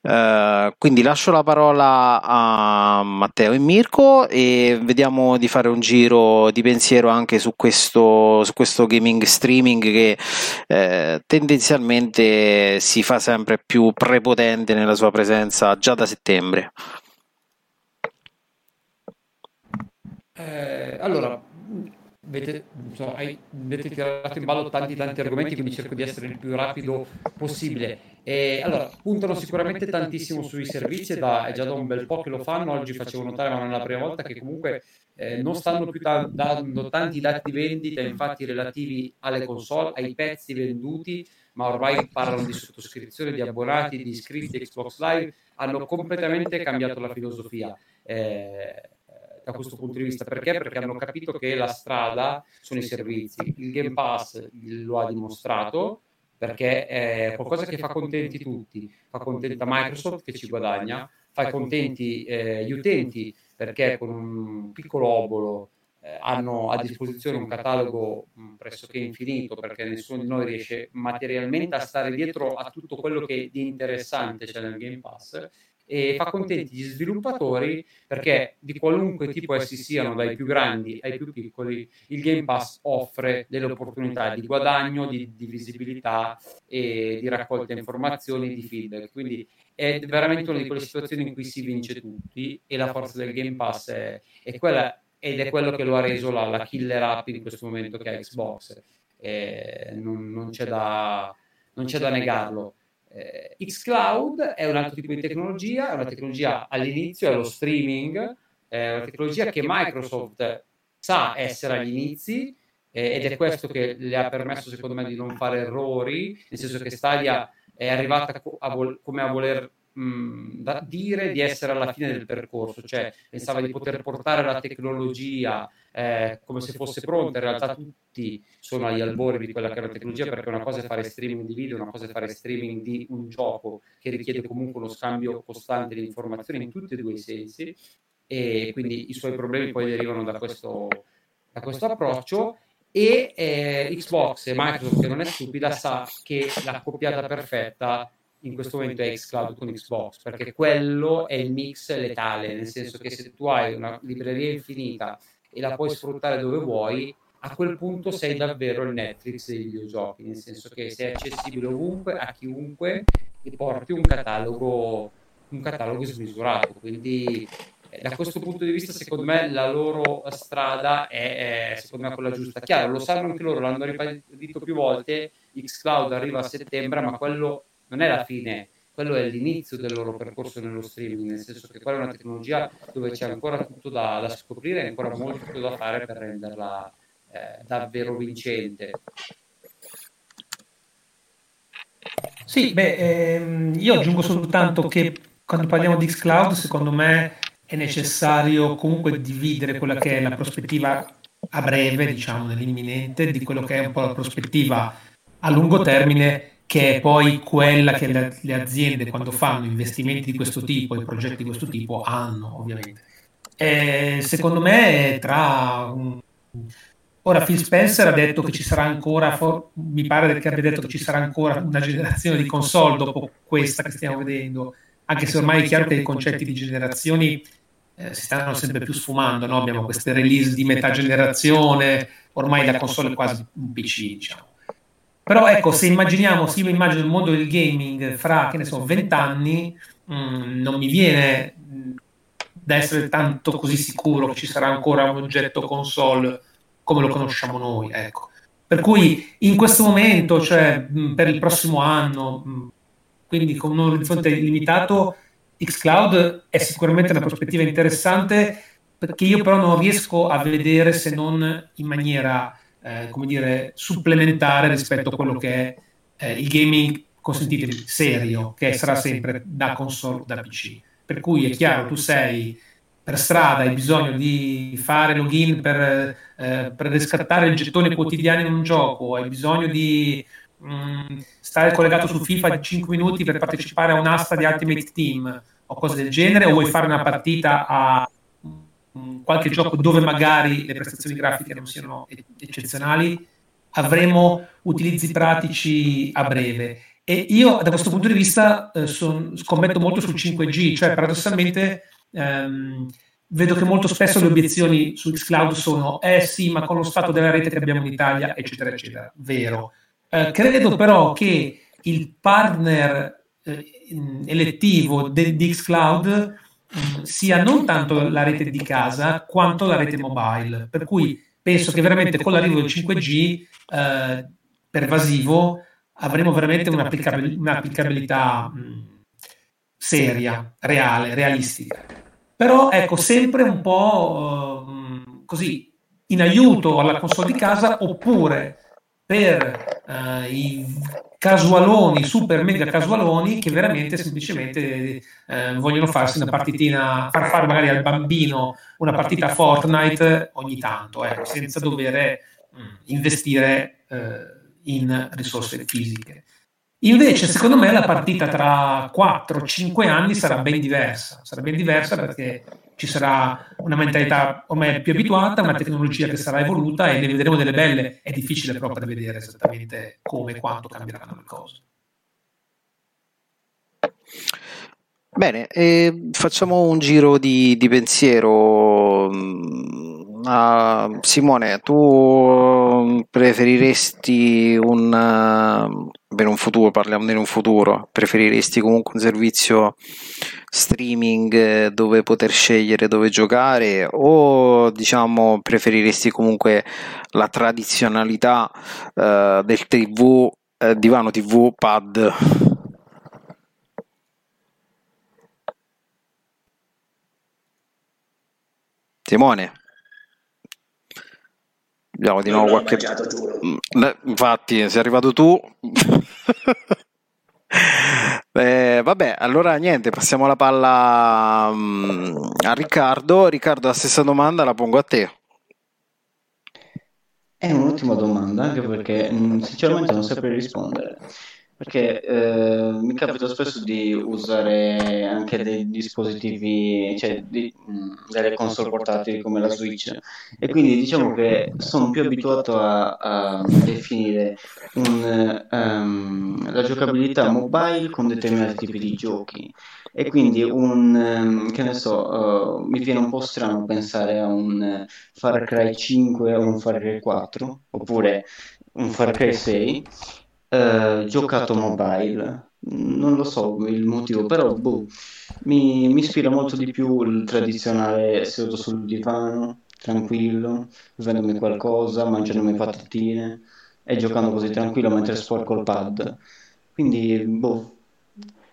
Eh, quindi lascio la parola a Matteo e Mirko e vediamo di fare un giro di pensiero anche su questo, su questo gaming streaming che eh, tendenzialmente si fa sempre più prepotente nella sua presenza già da settembre. Eh, allora, avete, insomma, avete tirato in ballo tanti tanti argomenti, quindi cerco di essere il più rapido possibile. E, allora, puntano sicuramente tantissimo sui servizi, da, è già da un bel po' che lo fanno, oggi facevo notare, ma non è la prima volta, che comunque eh, non stanno più ta- dando tanti dati di vendita, infatti relativi alle console, ai pezzi venduti, ma ormai parlano di sottoscrizione, di abbonati, di iscritti Xbox Live, hanno completamente cambiato la filosofia. Eh, da questo punto di vista. Perché? Perché hanno capito che la strada sono i servizi. Il Game Pass lo ha dimostrato perché è qualcosa che fa contenti tutti, fa contenta Microsoft che ci guadagna, fa contenti eh, gli utenti perché con un piccolo obolo eh, hanno a disposizione un catalogo mh, pressoché infinito perché nessuno di noi riesce materialmente a stare dietro a tutto quello che di interessante c'è nel Game Pass e fa contenti gli sviluppatori perché di qualunque tipo essi siano, dai più grandi ai più piccoli, il Game Pass offre delle opportunità di guadagno, di, di visibilità e di raccolta informazioni, di feedback. Quindi è veramente una di quelle situazioni in cui si vince tutti e la forza del Game Pass è, è quella ed è quello che lo ha reso la, la killer app in questo momento che è Xbox. Non, non, c'è da, non c'è da negarlo. Eh, Xcloud è un altro tipo di tecnologia, è una tecnologia all'inizio, è lo streaming, è una tecnologia che Microsoft sa essere agli inizi eh, ed è questo che le ha permesso secondo me di non fare errori, nel senso che Stadia è arrivata a vol- come a voler mh, da dire di essere alla fine del percorso, cioè pensava di poter portare la tecnologia eh, come se fosse pronta, in realtà tutti sono agli albori di quella che è la tecnologia perché una cosa è fare streaming di video, una cosa è fare streaming di un gioco che richiede comunque uno scambio costante di informazioni in tutti e due i sensi e quindi i suoi problemi poi derivano da questo, da questo approccio e eh, Xbox e Microsoft che non è stupida sa che la coppiata perfetta in questo momento è xCloud con Xbox, perché quello è il mix letale, nel senso che se tu hai una libreria infinita e la puoi sfruttare dove vuoi, a quel punto sei davvero il Netflix dei videogiochi, nel senso che sei accessibile ovunque, a chiunque, e porti un catalogo, un catalogo smisurato. Quindi eh, da questo punto di vista, secondo me, la loro strada è, è secondo me quella giusta. Chiaro, lo sanno anche loro, l'hanno ribadito più volte, xCloud arriva a settembre, ma quello non è la fine, quello è l'inizio del loro percorso nello streaming, nel senso che quella è una tecnologia dove c'è ancora tutto da, da scoprire e ancora molto da fare per renderla eh, davvero vincente. Sì, beh, ehm, io aggiungo soltanto che quando parliamo di xCloud, secondo me è necessario comunque dividere quella che è la prospettiva a breve, diciamo, nell'imminente, di quello che è un po' la prospettiva a lungo termine che è poi quella che le, le aziende quando fanno investimenti di questo tipo e progetti di questo tipo hanno ovviamente. E secondo me tra un... Ora Phil Spencer ha detto che ci sarà ancora, for... mi pare che abbia detto che ci sarà ancora una generazione di console dopo questa che stiamo vedendo, anche se ormai è chiaro che i concetti di generazioni eh, si stanno sempre più sfumando, no? abbiamo queste release di metà generazione, ormai la console è quasi un PC, diciamo. Però ecco, se immaginiamo, se io immagino il mondo del gaming fra, che ne so, vent'anni, mm, non mi viene mm, da essere tanto così sicuro che ci sarà ancora un oggetto console come lo conosciamo noi, ecco. Per cui in questo momento, cioè mm, per il prossimo anno, mm, quindi con un orizzonte limitato, xCloud è sicuramente una prospettiva interessante perché io però non riesco a vedere se non in maniera eh, come dire, supplementare rispetto a quello che è eh, il gaming, consentitevi, serio, che sarà sempre da console, da PC. Per cui è chiaro, tu sei per strada, hai bisogno di fare login per, eh, per riscattare il gettone quotidiano in un gioco, hai bisogno di mh, mm, stare collegato su FIFA 5 minuti per partecipare a un'asta di Ultimate Team o cose del genere, o vuoi fare una partita a qualche gioco dove magari le prestazioni grafiche non siano eccezionali, avremo utilizzi pratici a breve. E io da questo punto di vista eh, son, scommetto molto sul 5G, cioè paradossalmente ehm, vedo che molto spesso le obiezioni su Xcloud sono eh sì, ma con lo stato della rete che abbiamo in Italia, eccetera, eccetera. Vero. Eh, credo però che il partner eh, elettivo de, di Xcloud sia non tanto la rete di casa quanto la rete mobile. Per cui penso che veramente con l'arrivo del 5G eh, pervasivo avremo veramente un'applicabil- un'applicabilità mh, seria, reale, realistica. Però ecco, sempre un po' uh, così in aiuto alla console di casa oppure per uh, i casualoni, super mega casualoni che veramente semplicemente eh, vogliono farsi una partitina, far fare magari al bambino una partita Fortnite ogni tanto, ecco, senza dover mm, investire eh, in risorse fisiche. Invece, secondo me, la partita tra 4-5 anni sarà ben diversa. Sarà ben diversa perché ci sarà una mentalità ormai più abituata, una tecnologia che sarà evoluta e ne vedremo delle belle. È difficile però prevedere esattamente come e quando cambieranno le cose. Bene, eh, facciamo un giro di, di pensiero. Uh, Simone, tu preferiresti un, uh, in un futuro, parliamo di un futuro, preferiresti comunque un servizio streaming eh, dove poter scegliere dove giocare o diciamo preferiresti comunque la tradizionalità uh, del TV, divano TV, pad? Simone. Abbiamo di nuovo qualche. Mangiato, mm, infatti, sei arrivato tu. Eh, vabbè, allora niente, passiamo la palla mm, a Riccardo. Riccardo, la stessa domanda la pongo a te. È un'ottima domanda, anche perché mh, sinceramente non saprei rispondere. Perché eh, mi capita spesso di usare anche dei dispositivi, cioè di- mh, delle console portatili come la Switch, e quindi diciamo che sono più abituato a, a definire un, ehm, la giocabilità mobile con determinati tipi di giochi. E quindi un, ehm, che ne so, eh, mi viene un po' strano pensare a un eh, Far Cry 5 o un Far Cry 4, oppure un Far Cry 6, eh, giocato mobile. Non lo so il motivo, però boh, mi, mi ispira molto di più il tradizionale seduto sul divano, tranquillo, bevendomi qualcosa, mangiandomi patatine e giocando così tranquillo mentre sporco il pad. Quindi, boh,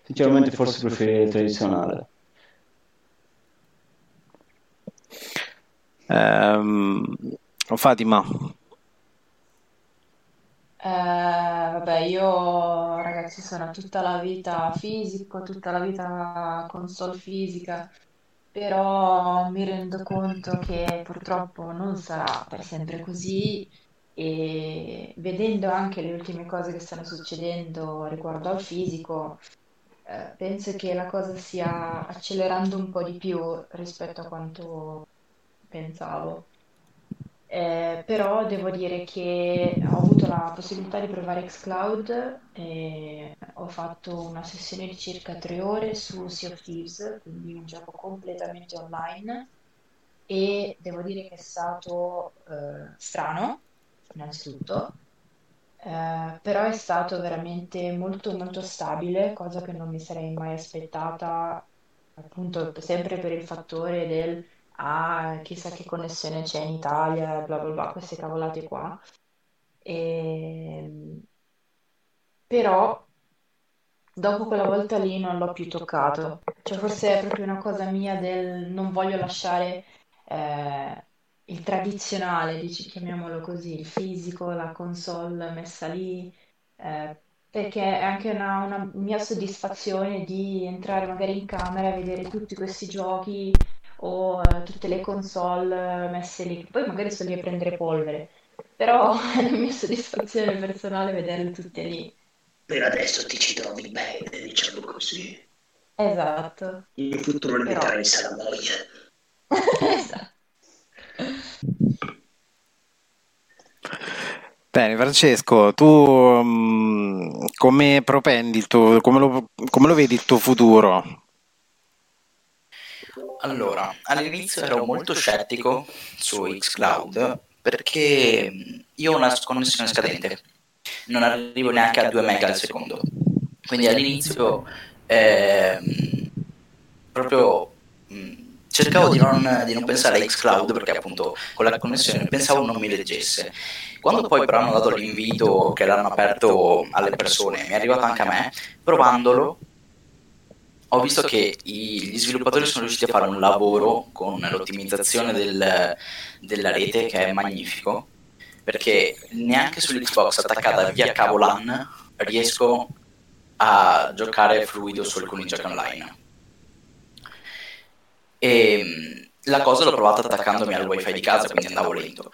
sinceramente forse preferirei il tradizionale. Ehm, Fatima, Eh, vabbè, io ragazzi sono tutta la vita fisico, tutta la vita console fisica, però mi rendo conto che purtroppo non sarà per sempre così e vedendo anche le ultime cose che stanno succedendo riguardo al fisico, eh, penso che la cosa stia accelerando un po' di più rispetto a quanto pensavo. Eh, però devo dire che ho avuto la possibilità di provare xCloud e ho fatto una sessione di circa tre ore su Sea of Thieves, quindi un gioco completamente online. E devo dire che è stato eh, strano, innanzitutto, eh, però è stato veramente molto molto stabile, cosa che non mi sarei mai aspettata, appunto sempre per il fattore del ah, chissà che connessione c'è in Italia, bla bla bla, queste cavolate qua. E... Però dopo quella volta lì non l'ho più toccato. Cioè, forse è proprio una cosa mia del non voglio lasciare eh, il tradizionale, dici, chiamiamolo così, il fisico, la console messa lì, eh, perché è anche una, una mia soddisfazione di entrare magari in camera e vedere tutti questi giochi o eh, tutte le console eh, messe lì, poi magari sono lì a prendere polvere, però è la mia soddisfazione personale vederle tutte lì. Per adesso ti ci trovi bene, diciamo così. Esatto, In futuro ne però... vedrai sarà noia. Esatto. bene, Francesco, tu mm, come propendi il tuo, come lo, come lo vedi il tuo futuro? Allora, all'inizio ero molto scettico su xCloud perché io ho una connessione scadente, non arrivo neanche a 2 mega al secondo. Quindi all'inizio ehm, proprio mh, cercavo di non, di non pensare a xCloud perché appunto con la connessione pensavo non mi leggesse. Quando poi però hanno dato l'invito che l'hanno aperto alle persone, mi è arrivato anche a me, provandolo ho visto che i- gli sviluppatori sono riusciti a fare un lavoro con l'ottimizzazione del- della rete che è magnifico, perché neanche sull'Xbox attaccata via cavo LAN riesco a giocare fluido su alcuni giochi online. E la cosa l'ho provata attaccandomi al wifi di casa, quindi andavo lento.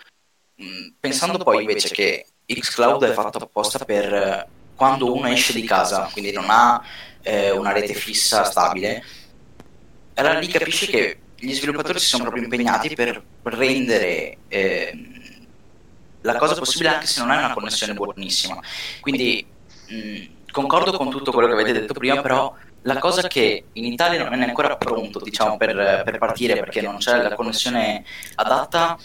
Mm, Pensando poi invece che xCloud è fatto apposta per quando uno esce di casa, quindi non ha eh, una rete fissa stabile, allora lì capisci che gli sviluppatori si sono proprio impegnati per rendere ehm, la cosa possibile anche se non hai una connessione buonissima. Quindi mh, concordo con tutto quello che avete detto prima, però la cosa che in Italia non è ancora pronto, diciamo, per, per partire perché non c'è la connessione adatta.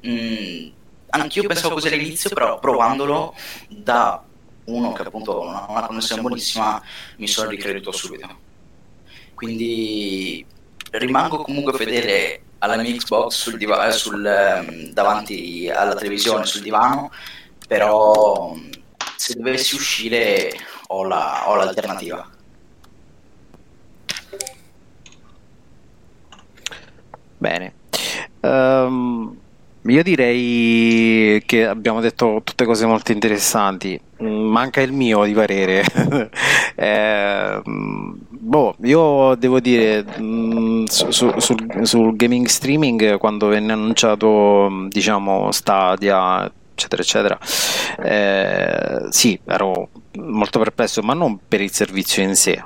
mh, anch'io pensavo così all'inizio, però provandolo da uno che appunto ha una connessione buonissima mi sono ricreduto subito. Quindi rimango comunque fedele alla mia Xbox sul diva- eh, sul, ehm, davanti alla televisione sul divano, però se dovessi uscire ho, la- ho l'alternativa. Bene. Ehm, io direi che abbiamo detto tutte cose molto interessanti. Mm, Manca il mio di parere. Eh, mm, boh, io devo dire mm, su- su- sul, sul gaming streaming quando venne annunciato, diciamo, Stadia, eccetera, eccetera, eh, sì, ero molto perplesso, ma non per il servizio in sé.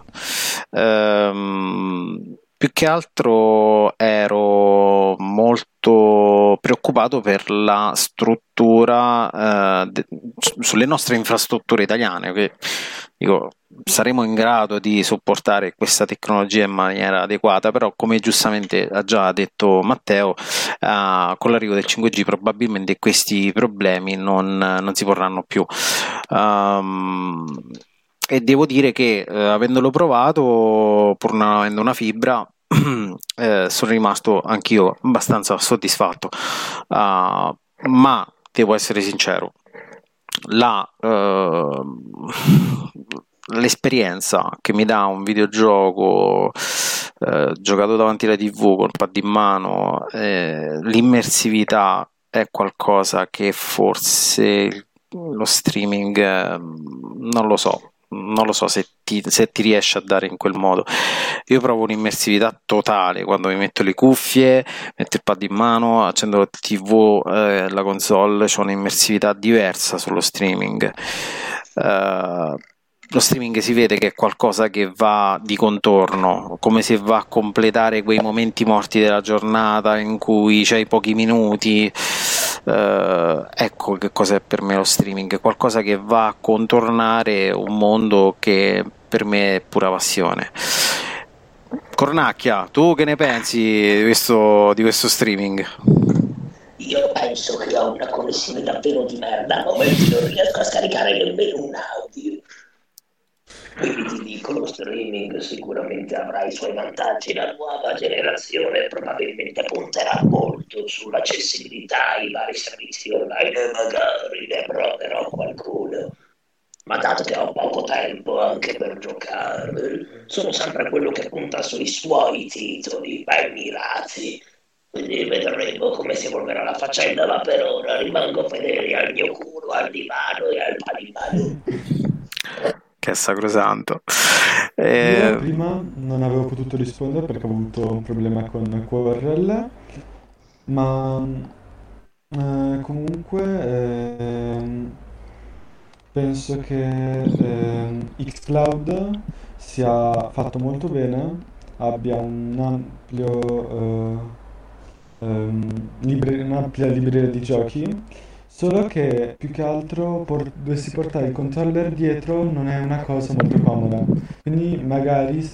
Ehm, più che altro ero molto preoccupato per la struttura eh, de- su- sulle nostre infrastrutture italiane. Che, dico, saremo in grado di sopportare questa tecnologia in maniera adeguata, però come giustamente ha già detto Matteo, eh, con l'arrivo del 5G probabilmente questi problemi non, non si porranno più. Um, e devo dire che eh, avendolo provato, pur non avendo una fibra, eh, sono rimasto anch'io abbastanza soddisfatto. Ah, ma devo essere sincero, la, eh, l'esperienza che mi dà un videogioco eh, giocato davanti alla TV col pad in mano, eh, l'immersività è qualcosa che forse lo streaming eh, non lo so non lo so se ti, se ti riesce a dare in quel modo io provo un'immersività totale quando mi metto le cuffie metto il pad in mano accendo la tv eh, la console c'è un'immersività diversa sullo streaming Eh, lo streaming si vede che è qualcosa che va di contorno, come se va a completare quei momenti morti della giornata in cui c'hai pochi minuti. Eh, ecco che cos'è per me lo streaming, qualcosa che va a contornare un mondo che per me è pura passione. Cornacchia, tu che ne pensi di questo, di questo streaming? Io penso che ho una connessione davvero di merda, a momenti non riesco a scaricare nemmeno un audio. Quindi ti dico, lo streaming sicuramente avrà i suoi vantaggi, la nuova generazione probabilmente punterà molto sull'accessibilità ai vari servizi online magari ne proverò qualcuno. Ma dato che ho poco tempo anche per giocare, sono sempre quello che punta sui suoi titoli ben mirati. Quindi vedremo come si evolverà la faccenda, ma per ora rimango fedele al mio culo, al divano e al panimano. Che è sacrosanto. Io Eh, prima non avevo potuto rispondere perché ho avuto un problema con QRL, ma eh, comunque ehm, penso che ehm, xCloud sia fatto molto bene, abbia un ampio, eh, ehm, libre- un'ampia libreria di giochi, solo che più che altro por- dovessi portare il controller dietro non è una cosa molto comoda. Quindi magari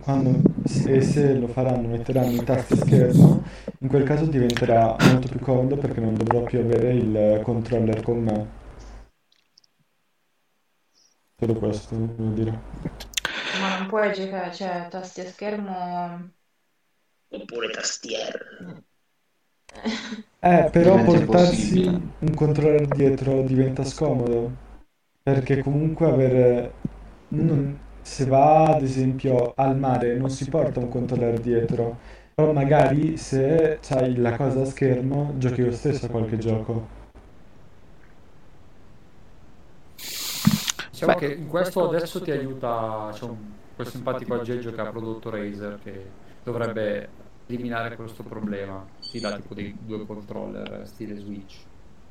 quando e se lo faranno metteranno i tasti schermo, in quel caso diventerà molto più comodo perché non dovrò più avere il controller con me. Solo questo devo dire. Ma non puoi giocare, cioè, tasti a schermo... Oppure tastiera. Eh, però portarsi un controller dietro diventa scomodo, perché comunque avere... non- se va ad esempio al mare non si porta un controller dietro, però magari se c'hai la cosa a schermo giochi lo stesso a qualche gioco. Diciamo Beh. che in questo adesso ti aiuta, c'è un, quel simpatico aggeggio che ha prodotto Razer che dovrebbe eliminare questo problema. Dà tipo dei due controller stile Switch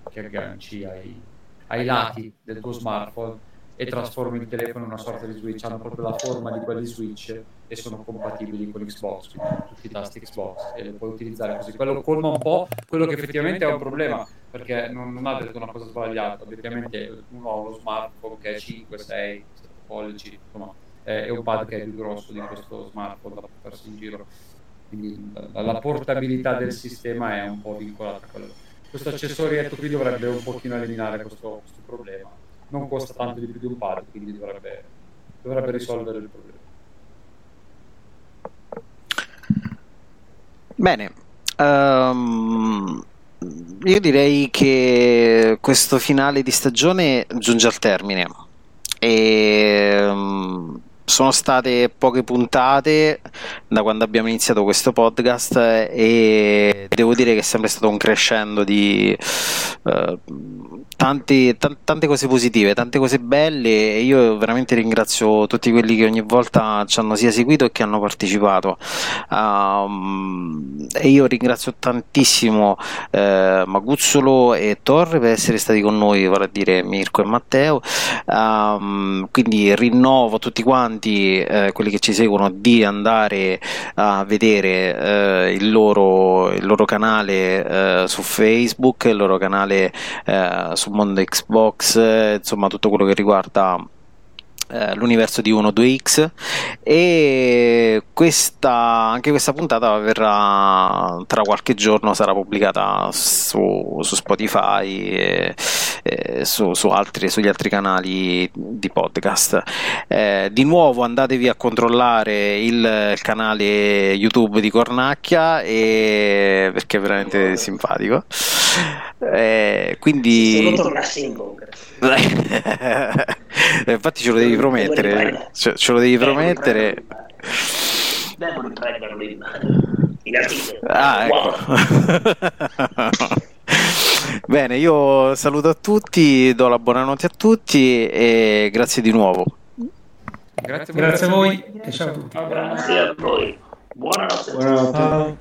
che agganci ai, ai lati del tuo smartphone e trasformi il telefono in una sorta di Switch. Hanno proprio la forma di quelli Switch e sono compatibili con l'Xbox, quindi tutti i tasti Xbox e li puoi utilizzare così. Quello colma un po' quello che effettivamente è un problema perché non, non ha detto una cosa sbagliata. Ovviamente uno ha uno smartphone che è 5, 6, 7 pollici, insomma, è, è un pad che è più grosso di questo smartphone da portarsi in giro. Quindi la, la portabilità del sistema è un po' vincolata a quello. Questo accessorietto qui dovrebbe un pochino eliminare questo, questo problema. Non costa tanto di più di un pad, quindi dovrebbe, dovrebbe risolvere il problema. Bene, ehm, io direi che questo finale di stagione giunge al termine e ehm, sono state poche puntate da quando abbiamo iniziato questo podcast e devo dire che è sempre stato un crescendo di eh, tanti, t- tante cose positive, tante cose belle e io veramente ringrazio tutti quelli che ogni volta ci hanno sia seguito e che hanno partecipato. Um, e io ringrazio tantissimo eh, Maguzzolo e Torre per essere stati con noi, vale a dire Mirko e Matteo. Um, quindi rinnovo a tutti quanti eh, quelli che ci seguono di andare a vedere eh, il, loro, il, loro, canale eh, su Facebook, il loro canale eh, su mondo Xbox, eh, insomma tutto quello che riguarda l'universo di 1-2X e questa, anche questa puntata verrà tra qualche giorno sarà pubblicata su, su Spotify e, e su, su altri, sugli altri canali di podcast. Eh, di nuovo andatevi a controllare il canale YouTube di Cornacchia e, perché è veramente simpatico eh, quindi Solo tornassi in bocca. infatti ce lo devi promettere ce, ce lo devi promettere riprenderlo in articolo. ah ecco bene io saluto a tutti do la buonanotte a tutti e grazie di nuovo Grazie, Grazie a voi e ciao a tutti. Grazie a voi. Buonanotte. Buonanotte. Ciao.